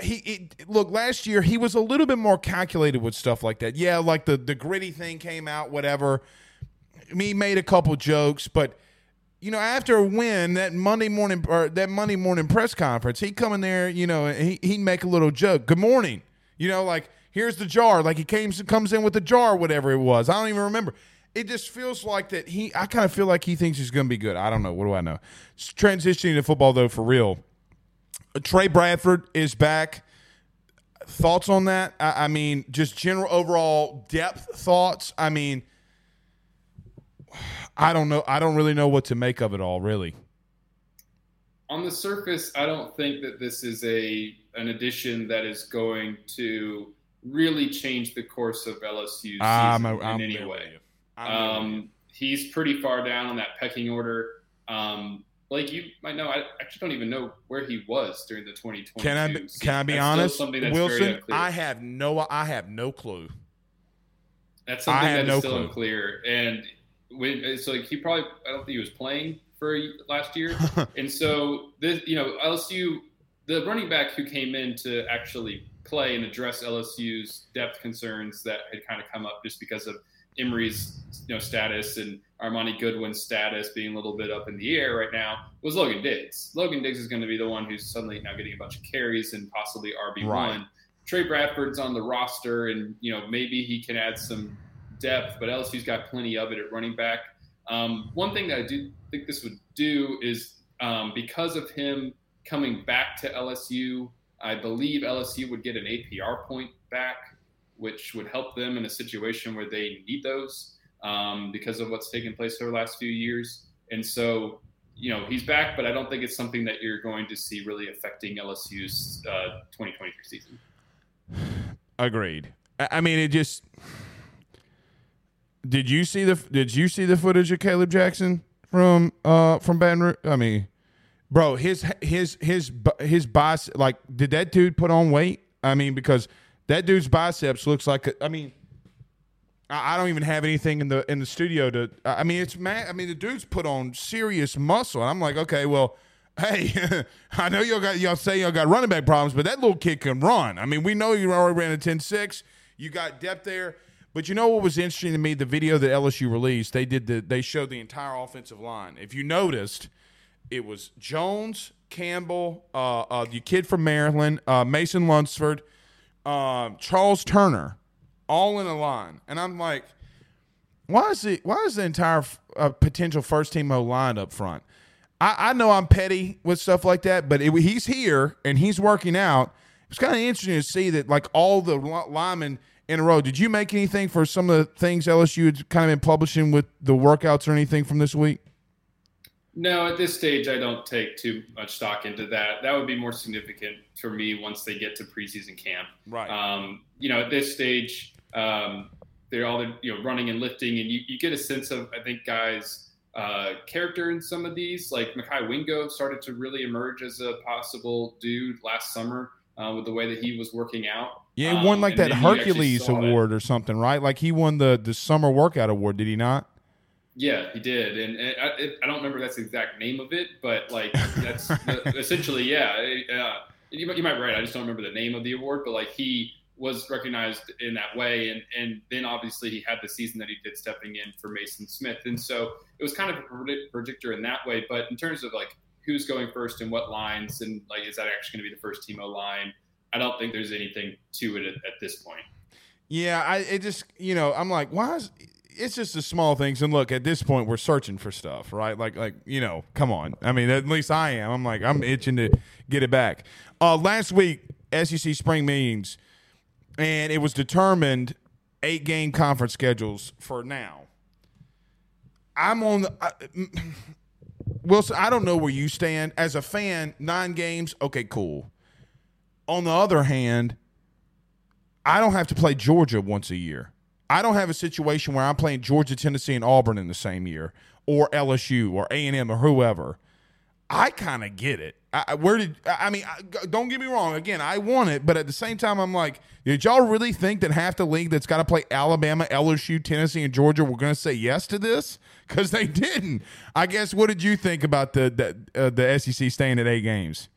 he it, look last year he was a little bit more calculated with stuff like that. Yeah, like the the gritty thing came out, whatever. Me made a couple jokes, but you know after a win that Monday morning or that Monday morning press conference, he'd come in there, you know, and he he'd make a little joke. Good morning, you know, like here's the jar, like he came comes in with the jar, whatever it was. I don't even remember. It just feels like that he. I kind of feel like he thinks he's going to be good. I don't know. What do I know? Transitioning to football though, for real. Uh, Trey Bradford is back. Thoughts on that? I, I mean, just general overall depth thoughts. I mean, I don't know. I don't really know what to make of it all. Really. on the surface, I don't think that this is a an addition that is going to really change the course of LSU's season I'm a- in I'm any way. you. I'm there with Um, he's pretty far down on that pecking order. Um, like you might know, I actually don't even know where he was during the 2022. Can I be, can I be honest, something that's very Wilson? I have no. I have no clue. That's something that is no still clue. unclear. And when, so like he probably I don't think he was playing for last year. and so this you know LSU the running back who came in to actually play and address LSU's depth concerns that had kind of come up just because of Emery's you know status and Armoni Goodwin's status being a little bit up in the air right now was Logan Diggs. Logan Diggs is going to be the one who's suddenly now getting a bunch of carries and possibly RB Right. one. Trey Bradford's on the roster, and you know maybe he can add some depth, but LSU's got plenty of it at running back. Um, one thing that I do think this would do is um, because of him coming back to LSU, I believe LSU would get an APR point back, which would help them in a situation where they need those um, because of what's taken place over the last few years. And so, you know, he's back, but I don't think it's something that you're going to see really affecting LSU's uh, 2023 season. Agreed. I I mean, it just. Did you see the Did you see the footage of Kaleb Jackson from uh from Baton Rouge? I mean, bro, his his his his bicep. Like, did that dude put on weight? I mean, because that dude's biceps looks like. A, I mean, I I don't even have anything in the in the studio to. I mean, it's man. I mean, the dude's put on serious muscle. And I'm like, okay, well, hey, I know y'all got y'all say y'all got running back problems, but that little kid can run. I mean, we know you already ran a 10-6. You got depth there, But you know what was interesting to me? The video that LSU released, they did the they showed the entire offensive line. If you noticed, it was Jones, Campbell, uh, uh, the kid from Maryland, uh, Mason Lunsford, uh, Charles Turner, all in a line, and I'm like, why is it? Why is the entire uh, potential first team O line up front? I, I know I'm petty with stuff like that, but it, he's here and he's working out. It's kind of interesting to see that like all the linemen in a row. Did you make anything for some of the things LSU had kind of been publishing with the workouts or anything from this week? No, at this stage, I don't take too much stock into that. That would be more significant for me once they get to preseason camp. Right. Um, you know, at this stage, um, they're all you know running and lifting, and you, you get a sense of I think guys' uh, character in some of these. Like Mekhi Wingo started to really emerge as a possible dude last summer uh, with the way that he was working out. Yeah, he won like um, that Hercules award it. or something, right? Like he won the the summer workout award, did he not? Yeah, he did, and, and I, it, I, don't remember that's the exact name of it, but like that's essentially yeah. Uh, you, you might be right. I just don't remember the name of the award, but like he was recognized in that way. And, and then obviously he had the season that he did stepping in for Maason Smith. And so it was kind of a predictor in that way. But in terms of like who's going first and what lines and like, is that actually going to be the first team O line? I don't think there's anything to it at, at this point. Yeah, I it just you know I'm like why is it's just the small things and look at this point we're searching for stuff right like like you know come on I mean at least I am I'm like I'm itching to get it back. Uh, last week SEC spring meetings and it was determined eight game conference schedules for now. I'm on the. I, Wilson, I don't know where you stand. As a fan, nine games, okay, cool. On the other hand, I don't have to play Georgia once a year. I don't have a situation where I'm playing Georgia, Tennessee, and Auburn in the same year, or LSU, or A and M, or whoever. I kind of get it. I, where did I mean? I, don't get me wrong. Again, I want it, but at the same time, I'm like, did y'all really think that half the league that's got to play Alabama, LSU, Tennessee, and Georgia were going to say yes to this? Because they didn't. I guess. What did you think about the the, uh, the SEC staying at eight games?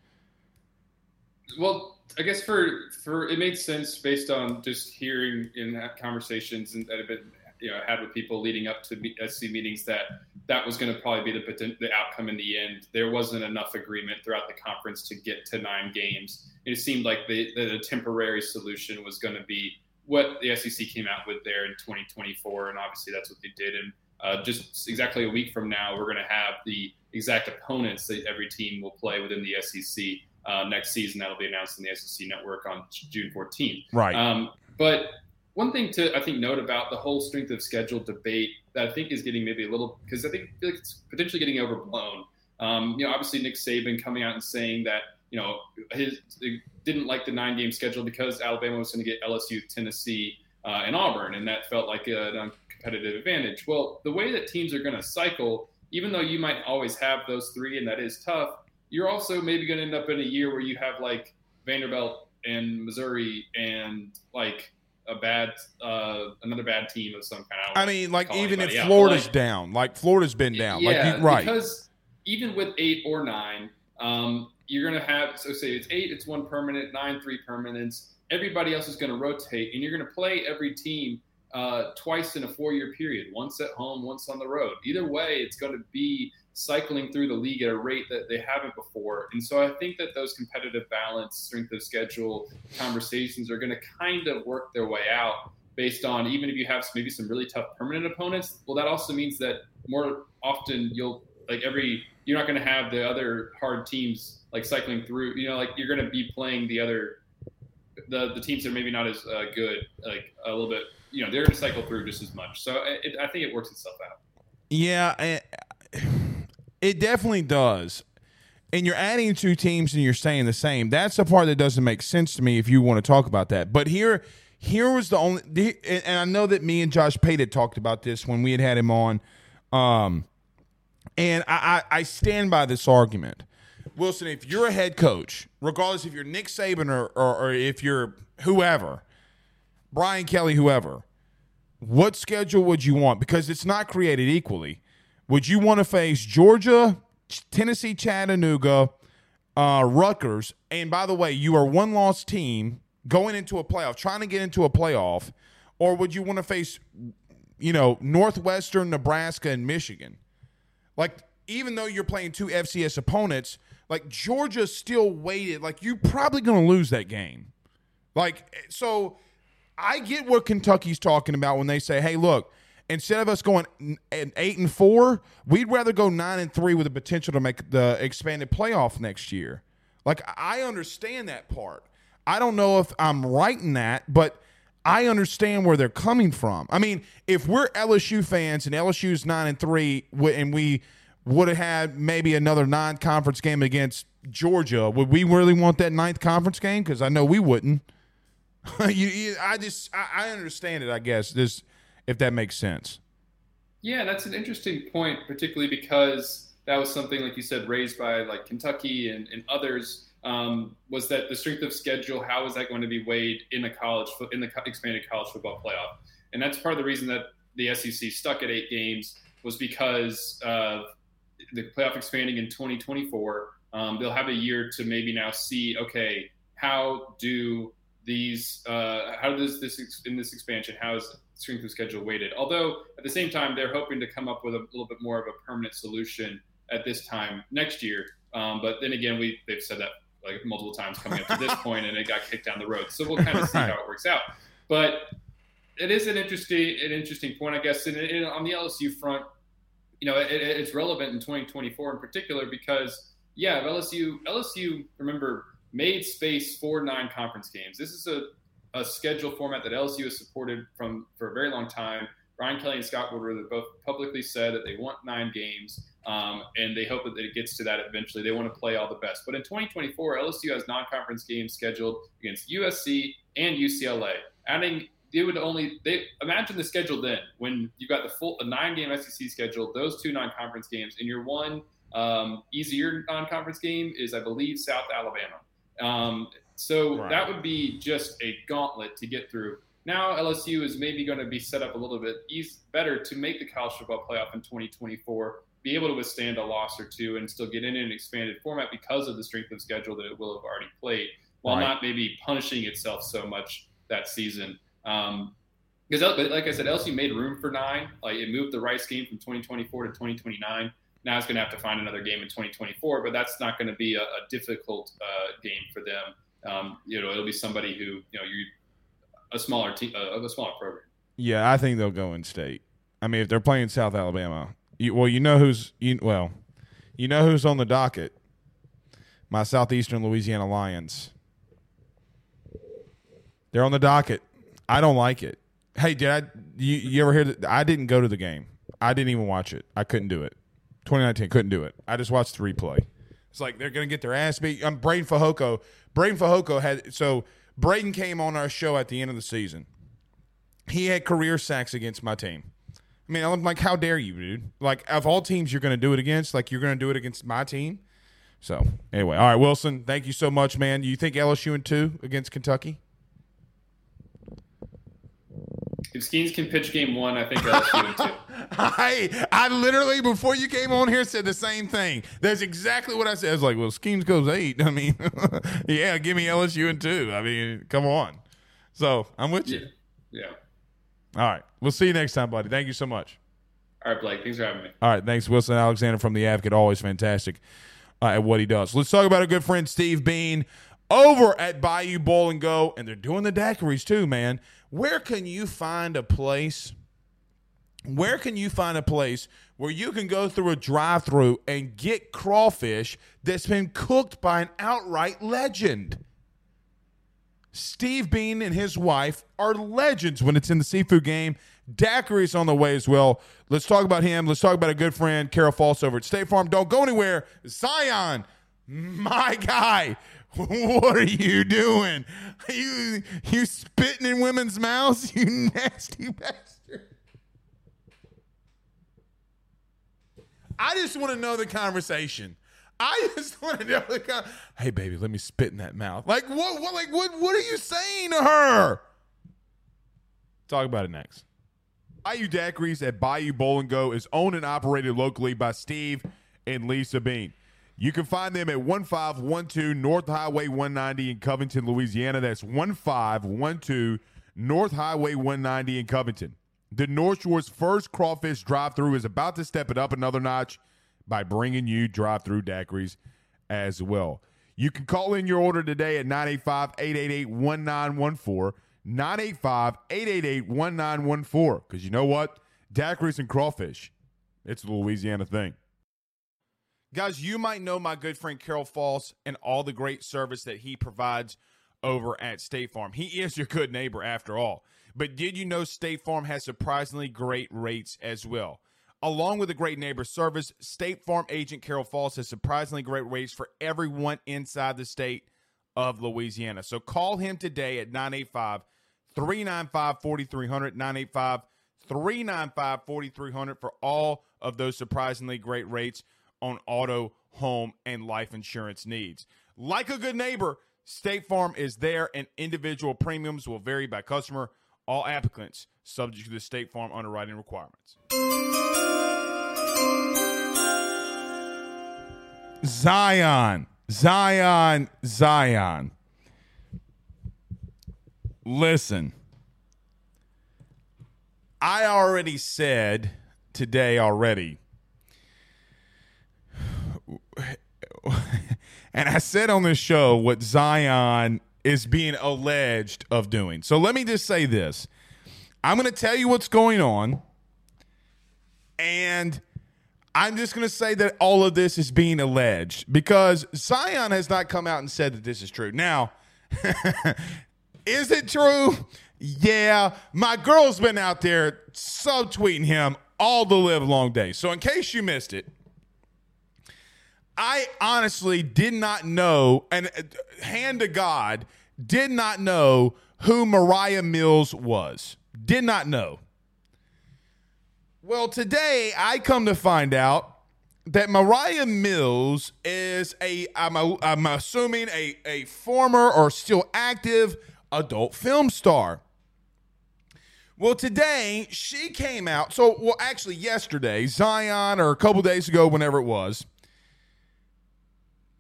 Well, I guess for for it made sense based on just hearing in conversations that have been you know had with people leading up to SC meetings that that was going to probably be the the outcome in the end. There wasn't enough agreement throughout the conference to get to nine games. It seemed like the the temporary solution was going to be what the SEC came out with there in 2024, and obviously that's what they did. And uh, just exactly a week from now, we're going to have the exact opponents that every team will play within the SEC uh, next season. That'll be announced in the SEC network on June 14th. Right. Um, but one thing to I think note about the whole strength of schedule debate that I think is getting maybe a little because I think it's potentially getting overblown. Um, you know, obviously Nick Saban coming out and saying that you know his didn't like the nine game schedule because Alabama was going to get LSU, Tennessee, uh, and Auburn, and that felt like a, competitive advantage. Well, the way that teams are going to cycle, even though you might always have those three, and that is tough, you're also maybe going to end up in a year where you have like Vanderbilt and Missouri and like a bad uh, another bad team of some kind. I, I mean, like even if Florida's like, down, like Florida's been down, yeah, like you, right? Because even with eight or nine, um, you're gonna have so say it's eight, it's one permanent, nine, three permanents. Everybody else is going to rotate, and you're going to play every team uh, twice in a four-year period, once at home, once on the road. Either way, it's going to be cycling through the league at a rate that they haven't before. And so I think that those competitive balance, strength of schedule conversations are going to kind of work their way out based on even if you have maybe some really tough permanent opponents. Well, that also means that more often you'll like every you're not going to have the other hard teams like cycling through. You know, like you're going to be playing the other the the teams that are maybe not as uh, good, like a little bit. You know, they're going to cycle through just as much. So it, I think it works itself out. Yeah. It definitely does. And you're adding two teams and you're staying the same. That's the part that doesn't make sense to me if you want to talk about that. But here, here was the only, and I know that me and Josh Pate had talked about this when we had had him on. Um, and I, I, I stand by this argument. Wilson, if you're a head coach, regardless if you're Nick Saban or, or, or if you're whoever, Brian Kelly, whoever, what schedule would you want? Because it's not created equally. Would you want to face Georgia, Tennessee, Chattanooga, uh, Rutgers? And by the way, you are one loss team going into a playoff, trying to get into a playoff, or would you want to face, you know, Northwestern, Nebraska, and Michigan? Like, even though you're playing two FCS opponents, like Georgia still weighted. Like, you're probably going to lose that game. Like, so I get what Kentucky's talking about when they say, "Hey, look." Instead of us going n- eight and four, we'd rather go nine and three with the potential to make the expanded playoff next year. Like I understand that part. I don't know if I'm right in that, but I understand where they're coming from. I mean, if we're LSU fans and LSU's nine and three, and we would have had maybe another non-conference game against Georgia, would we really want that ninth conference game? Because I know we wouldn't. you, you, I just I, I understand it. I guess this, if that makes sense. Yeah, that's an interesting point, particularly because that was something, like you said, raised by like Kentucky and, and others. Um, was that the strength of schedule? How is that going to be weighed in the college in the expanded college football playoff? And that's part of the reason that the SEC stuck at eight games was because of the playoff expanding in 2024. Um, they'll have a year to maybe now see, okay, how do these uh, how does this in this expansion how is strength of schedule weighted? Although at the same time they're hoping to come up with a little bit more of a permanent solution at this time next year. Um, but then again we they've said that like multiple times coming up to this point and it got kicked down the road. So we'll kind of see how it works out. But it is an interesting an interesting point i guess. And, and on the lsu front you know it, it's relevant in 2024 in particular because yeah lsu lsu remember made space for nine conference games. This is a, a schedule format that LSU has supported from for a very long time. Brian Kelly and Scott Woodward both publicly said that they want nine games, um, and they hope that it gets to that eventually. They want to play all the best. But in 2024, LSU has non-conference games scheduled against USC and UCLA. Adding, they would only they imagine the schedule then when you've got the full a nine-game SEC schedule, those two non-conference games, and your one um, easier non-conference game is, I believe, South Alabama. Um, so right. that would be just a gauntlet to get through. Now LSU is maybe going to be set up a little bit easy, better to make the college football playoff in 2024, be able to withstand a loss or two, and still get in an expanded format because of the strength of schedule that it will have already played, while right. not maybe punishing itself so much that season. Um, because, like I said, LSU made room for nine. Like it moved the Rice game from 2024 to 2029. Now he's going to have to find another game in 2024, but that's not going to be a, a difficult uh, game for them. Um, you know, it'll be somebody who you know you a smaller team, uh, a smaller program. Yeah, I think they'll go in state. I mean, if they're playing South Alabama, you, well, you know who's you well, you know who's on the docket. My Southeastern Louisiana Lions. They're on the docket. I don't like it. Hey, did I? You, you ever hear that? I didn't go to the game. I didn't even watch it. I couldn't do it. 2019 couldn't do it. I just watched the replay. It's like they're to get their ass beat. I'm um, Breiden Fehoko. Breiden Fehoko had so Breiden came on our show at the end of the season. He had career sacks against my team. I mean, I'm like, how dare you, dude? Like, of all teams you're to do it against, like you're to do it against my team. So anyway, all right, Wilson, thank you so much, man. You think LSU in two against Kentucky? If Skenes can pitch game one, I think LSU in two. I I literally before you came on here said the same thing. That's exactly what I said. I was like, well, Skenes goes eight. I mean, yeah, give me LSU in two. I mean, come on. So I'm with you. Yeah. yeah. All right. We'll see you next time, buddy. Thank you so much. All right, Blake. Thanks for having me. All right. Thanks, Wilson Alexander from the Advocate. Always fantastic uh, at what he does. Let's talk about our good friend Steve Bean over at Bayou Bowl and Go, and they're doing the daiquiris too, man. Where can you find a place? Where can you find a place where you can go through a drive through and get crawfish that's been cooked by an outright legend? Steve Bean and his wife are legends when it's in the seafood game. Daiquiri's on the way as well. Let's talk about him. Let's talk about a good friend, Carol Falls over at State Farm. Don't go anywhere. Zion, my guy. What are you doing? You you spitting in women's mouths, you nasty bastard. I just want to know the conversation. I just want to know the con- Hey baby, let me spit in that mouth. Like what what like what what are you saying to her? Talk about it next. Bayou Daiquiris at Bayou Bowl and Go is owned and operated locally by Steve and Lisa Bean. You can find them at 1512 North Highway 190 in Covington, Louisiana. That's 1512 North Highway 190 in Covington. The North Shore's first crawfish drive through is about to step it up another notch by bringing you drive through daiquiris as well. You can call in your order today at 985 888 1914. 985 888 1914. Because you know what? Daiquiris and crawfish, it's a Louisiana thing. Guys, you might know my good friend Carol Falls and all the great service that he provides over at State Farm. He is your good neighbor after all. But did you know State Farm has surprisingly great rates as well? Along with a great neighbor service, State Farm agent Carol Falls has surprisingly great rates for everyone inside the state of Louisiana. So call him today at 985 395 4300, 985 395 4300 for all of those surprisingly great rates on auto, home, and life insurance needs. Like a good neighbor, State Farm is there, and individual premiums will vary by customer. All applicants subject to the State Farm underwriting requirements. Zion, Zion, Zion. Listen, I already said today already, and I said on this show what Zion is being alleged of doing. So let me just say this I'm going to tell you what's going on, and I'm just going to say that all of this is being alleged because Zion has not come out and said that this is true. Now, is it true? Yeah, my girl's been out there subtweeting him all the live long day. So, in case you missed it, I honestly did not know, and uh, hand to God, did not know who Moriah Mills was. Did not know. Well, today I come to find out that Moriah Mills is a, I'm, a, I'm assuming, a, a former or still active adult film star. Well, today she came out. So, well, actually, yesterday, Zion, or a couple days ago, whenever it was,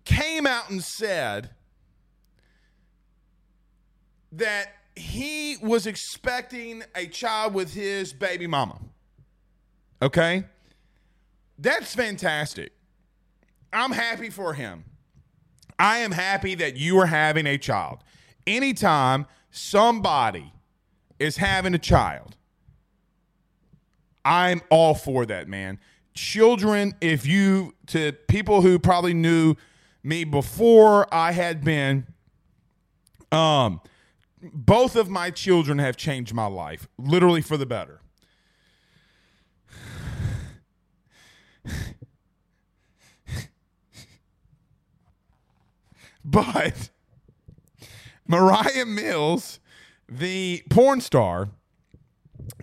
came out and said that he was expecting a child with his baby mama. Okay? That's fantastic. I'm happy for him. I am happy that you are having a child. Anytime somebody is having a child, I'm all for that, man. Children, if you, to people who probably knew me before I had been, um, both of my children have changed my life, literally for the better. but Moriah Mills, the porn star,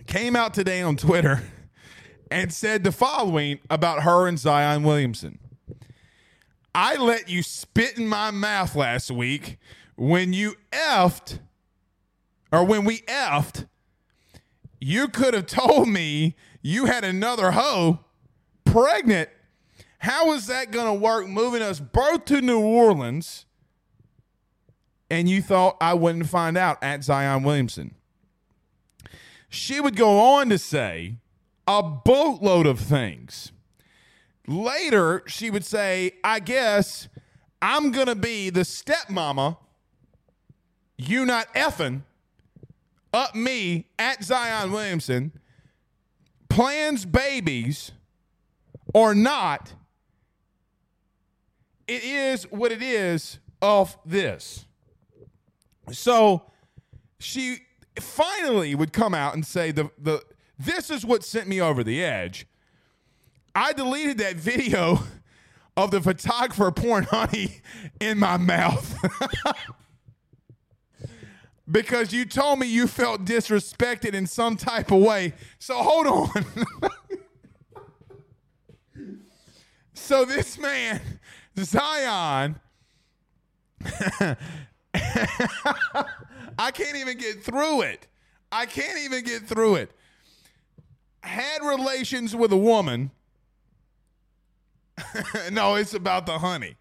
came out today on Twitter and said the following about her and Zion Williamson. I let you spit in my mouth last week when you effed, or when we effed. You could have told me you had another hoe pregnant. How is that going to work moving us both to New Orleans? And you thought I wouldn't find out at Zion Williamson. She would go on to say a boatload of things. Later, she would say, I guess I'm going to be the stepmama, you not effing, up me at Zion Williamson, plans babies or not. It is what it is of this. So she finally would come out and say the the this is what sent me over the edge. I deleted that video of the photographer pouring honey in my mouth. because you told me you felt disrespected in some type of way. So hold on. so this man, Zion, I can't even get through it. I can't even get through it. Had relations with a woman. no, it's about the honey.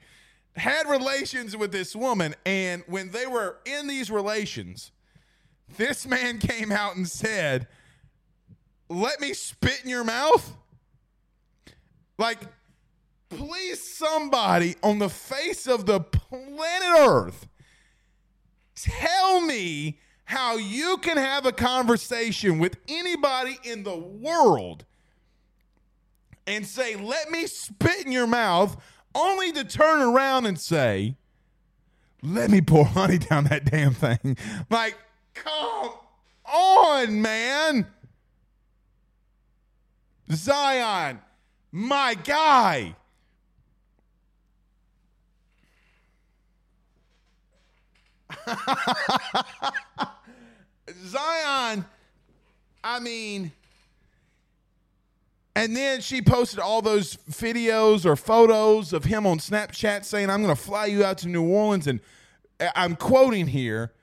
Had relations with this woman, and when they were in these relations, this man came out and said, Let me spit in your mouth? Like, please, somebody on the face of the planet Earth tell me how you can have a conversation with anybody in the world and say, Let me spit in your mouth, only to turn around and say, Let me pour honey down that damn thing. Like, come on, man. Zion, my guy. Zion, I mean, and then she posted all those videos or photos of him on Snapchat saying, I'm going to fly you out to New Orleans. And I'm quoting here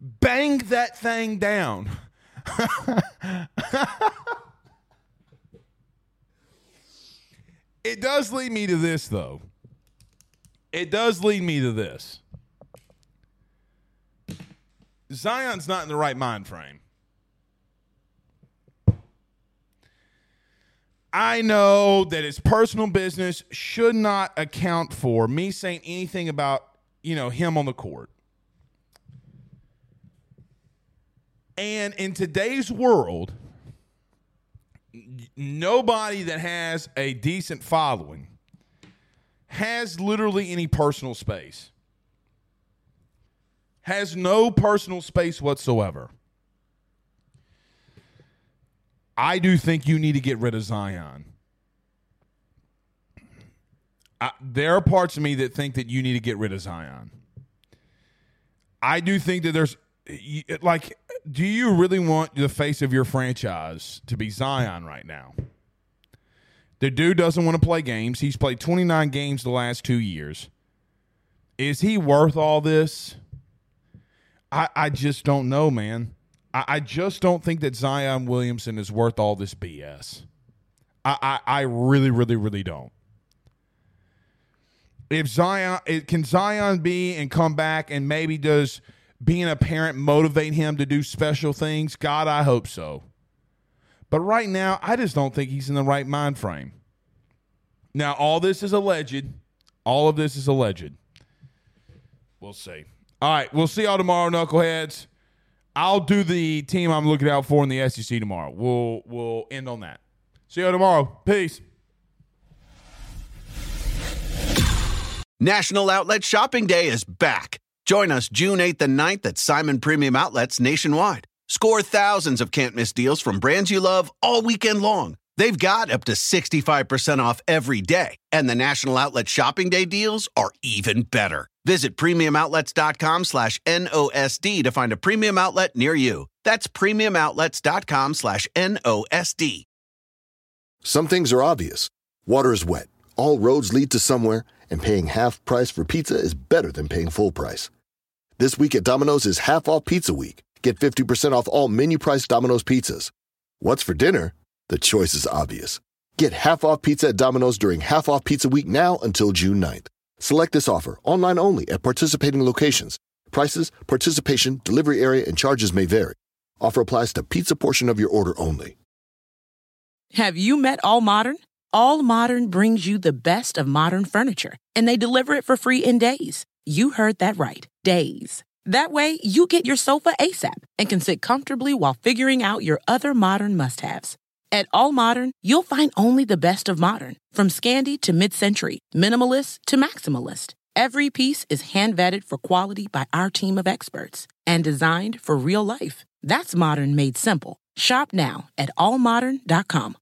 bang that thing down. it does lead me to this, though. It does lead me to this. Zion's not in the right mind frame. I know that his personal business should not account for me saying anything about, you know, him on the court. And in today's world, nobody that has a decent following has literally any personal space has no personal space whatsoever. I do think you need to get rid of Zion. I, there are parts of me that think that you need to get rid of Zion. I do think that there's like, do you really want the face of your franchise to be Zion right now? The dude doesn't want to play games. He's played 29 games the last two years. Is he worth all this? I, I just don't know, man. I, I just don't think that Zion Williamson is worth all this BS. I, I, I really, really, really don't. If Zion, can Zion be and come back and maybe does being a parent motivate him to do special things? God, I hope so. But right now, I just don't think he's in the right mind frame. Now, all this is alleged. All of this is alleged. We'll see. All right, we'll see y'all tomorrow, knuckleheads. I'll do the team I'm looking out for in the SEC tomorrow. We'll we'll end on that. See you tomorrow. Peace. National Outlet Shopping Day is back. Join us June 8th and 9th at Simon Premium Outlets nationwide. Score thousands of can't miss deals from brands you love all weekend long. They've got up to 65% off every day, and the National Outlet Shopping Day deals are even better. Visit premiumoutlets.com slash NOSD to find a premium outlet near you. That's premiumoutlets.com slash NOSD. Some things are obvious. Water is wet. All roads lead to somewhere, and paying half price for pizza is better than paying full price. This week at Domino's is half off pizza week. Get 50% off all menu price Domino's pizzas. What's for dinner? The choice is obvious. Get half off pizza at Domino's during half off pizza week now until June 9th. Select this offer online only at participating locations. Prices, participation, delivery area, and charges may vary. Offer applies to pizza portion of your order only. Have you met All Modern? All Modern brings you the best of modern furniture, and they deliver it for free in days. You heard that right days. That way, you get your sofa ASAP and can sit comfortably while figuring out your other modern must haves. At All Modern, you'll find only the best of modern, from Scandi to mid-century, minimalist to maximalist. Every piece is hand vetted for quality by our team of experts and designed for real life. That's modern made simple. Shop now at allmodern.com.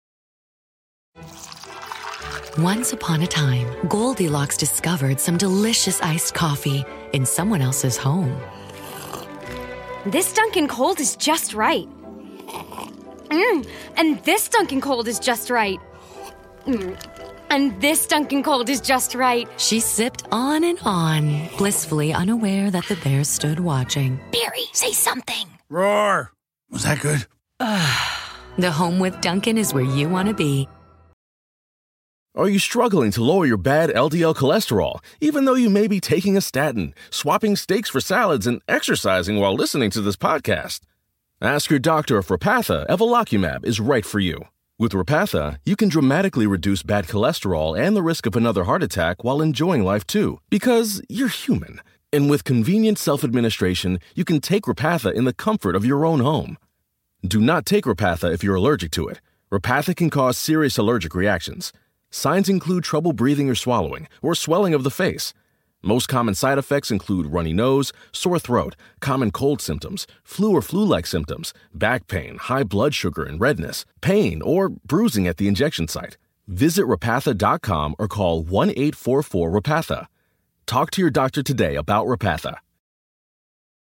Once upon a time, Goldilocks discovered some delicious iced coffee in someone else's home. This Dunkin' Cold is just right. Mm, and this Dunkin' Cold is just right. Mm, and this Dunkin' Cold is just right. She sipped on and on, blissfully unaware that the bear stood watching. Barry, say something. Roar! Was that good? the home with Dunkin' is where you want to be. Are you struggling to lower your bad LDL cholesterol, even though you may be taking a statin, swapping steaks for salads, and exercising while listening to this podcast? Ask your doctor if Repatha Evolocumab is right for you. With Repatha, you can dramatically reduce bad cholesterol and the risk of another heart attack while enjoying life too, because you're human. And with convenient self administration, you can take Repatha in the comfort of your own home. Do not take Repatha if you're allergic to it. Repatha can cause serious allergic reactions. Signs include trouble breathing or swallowing, or swelling of the face. Most common side effects include runny nose, sore throat, common cold symptoms, flu or flu like symptoms, back pain, high blood sugar and redness, pain, or bruising at the injection site. Visit repatha.com or call 1 844 Repatha. Talk to your doctor today about Repatha.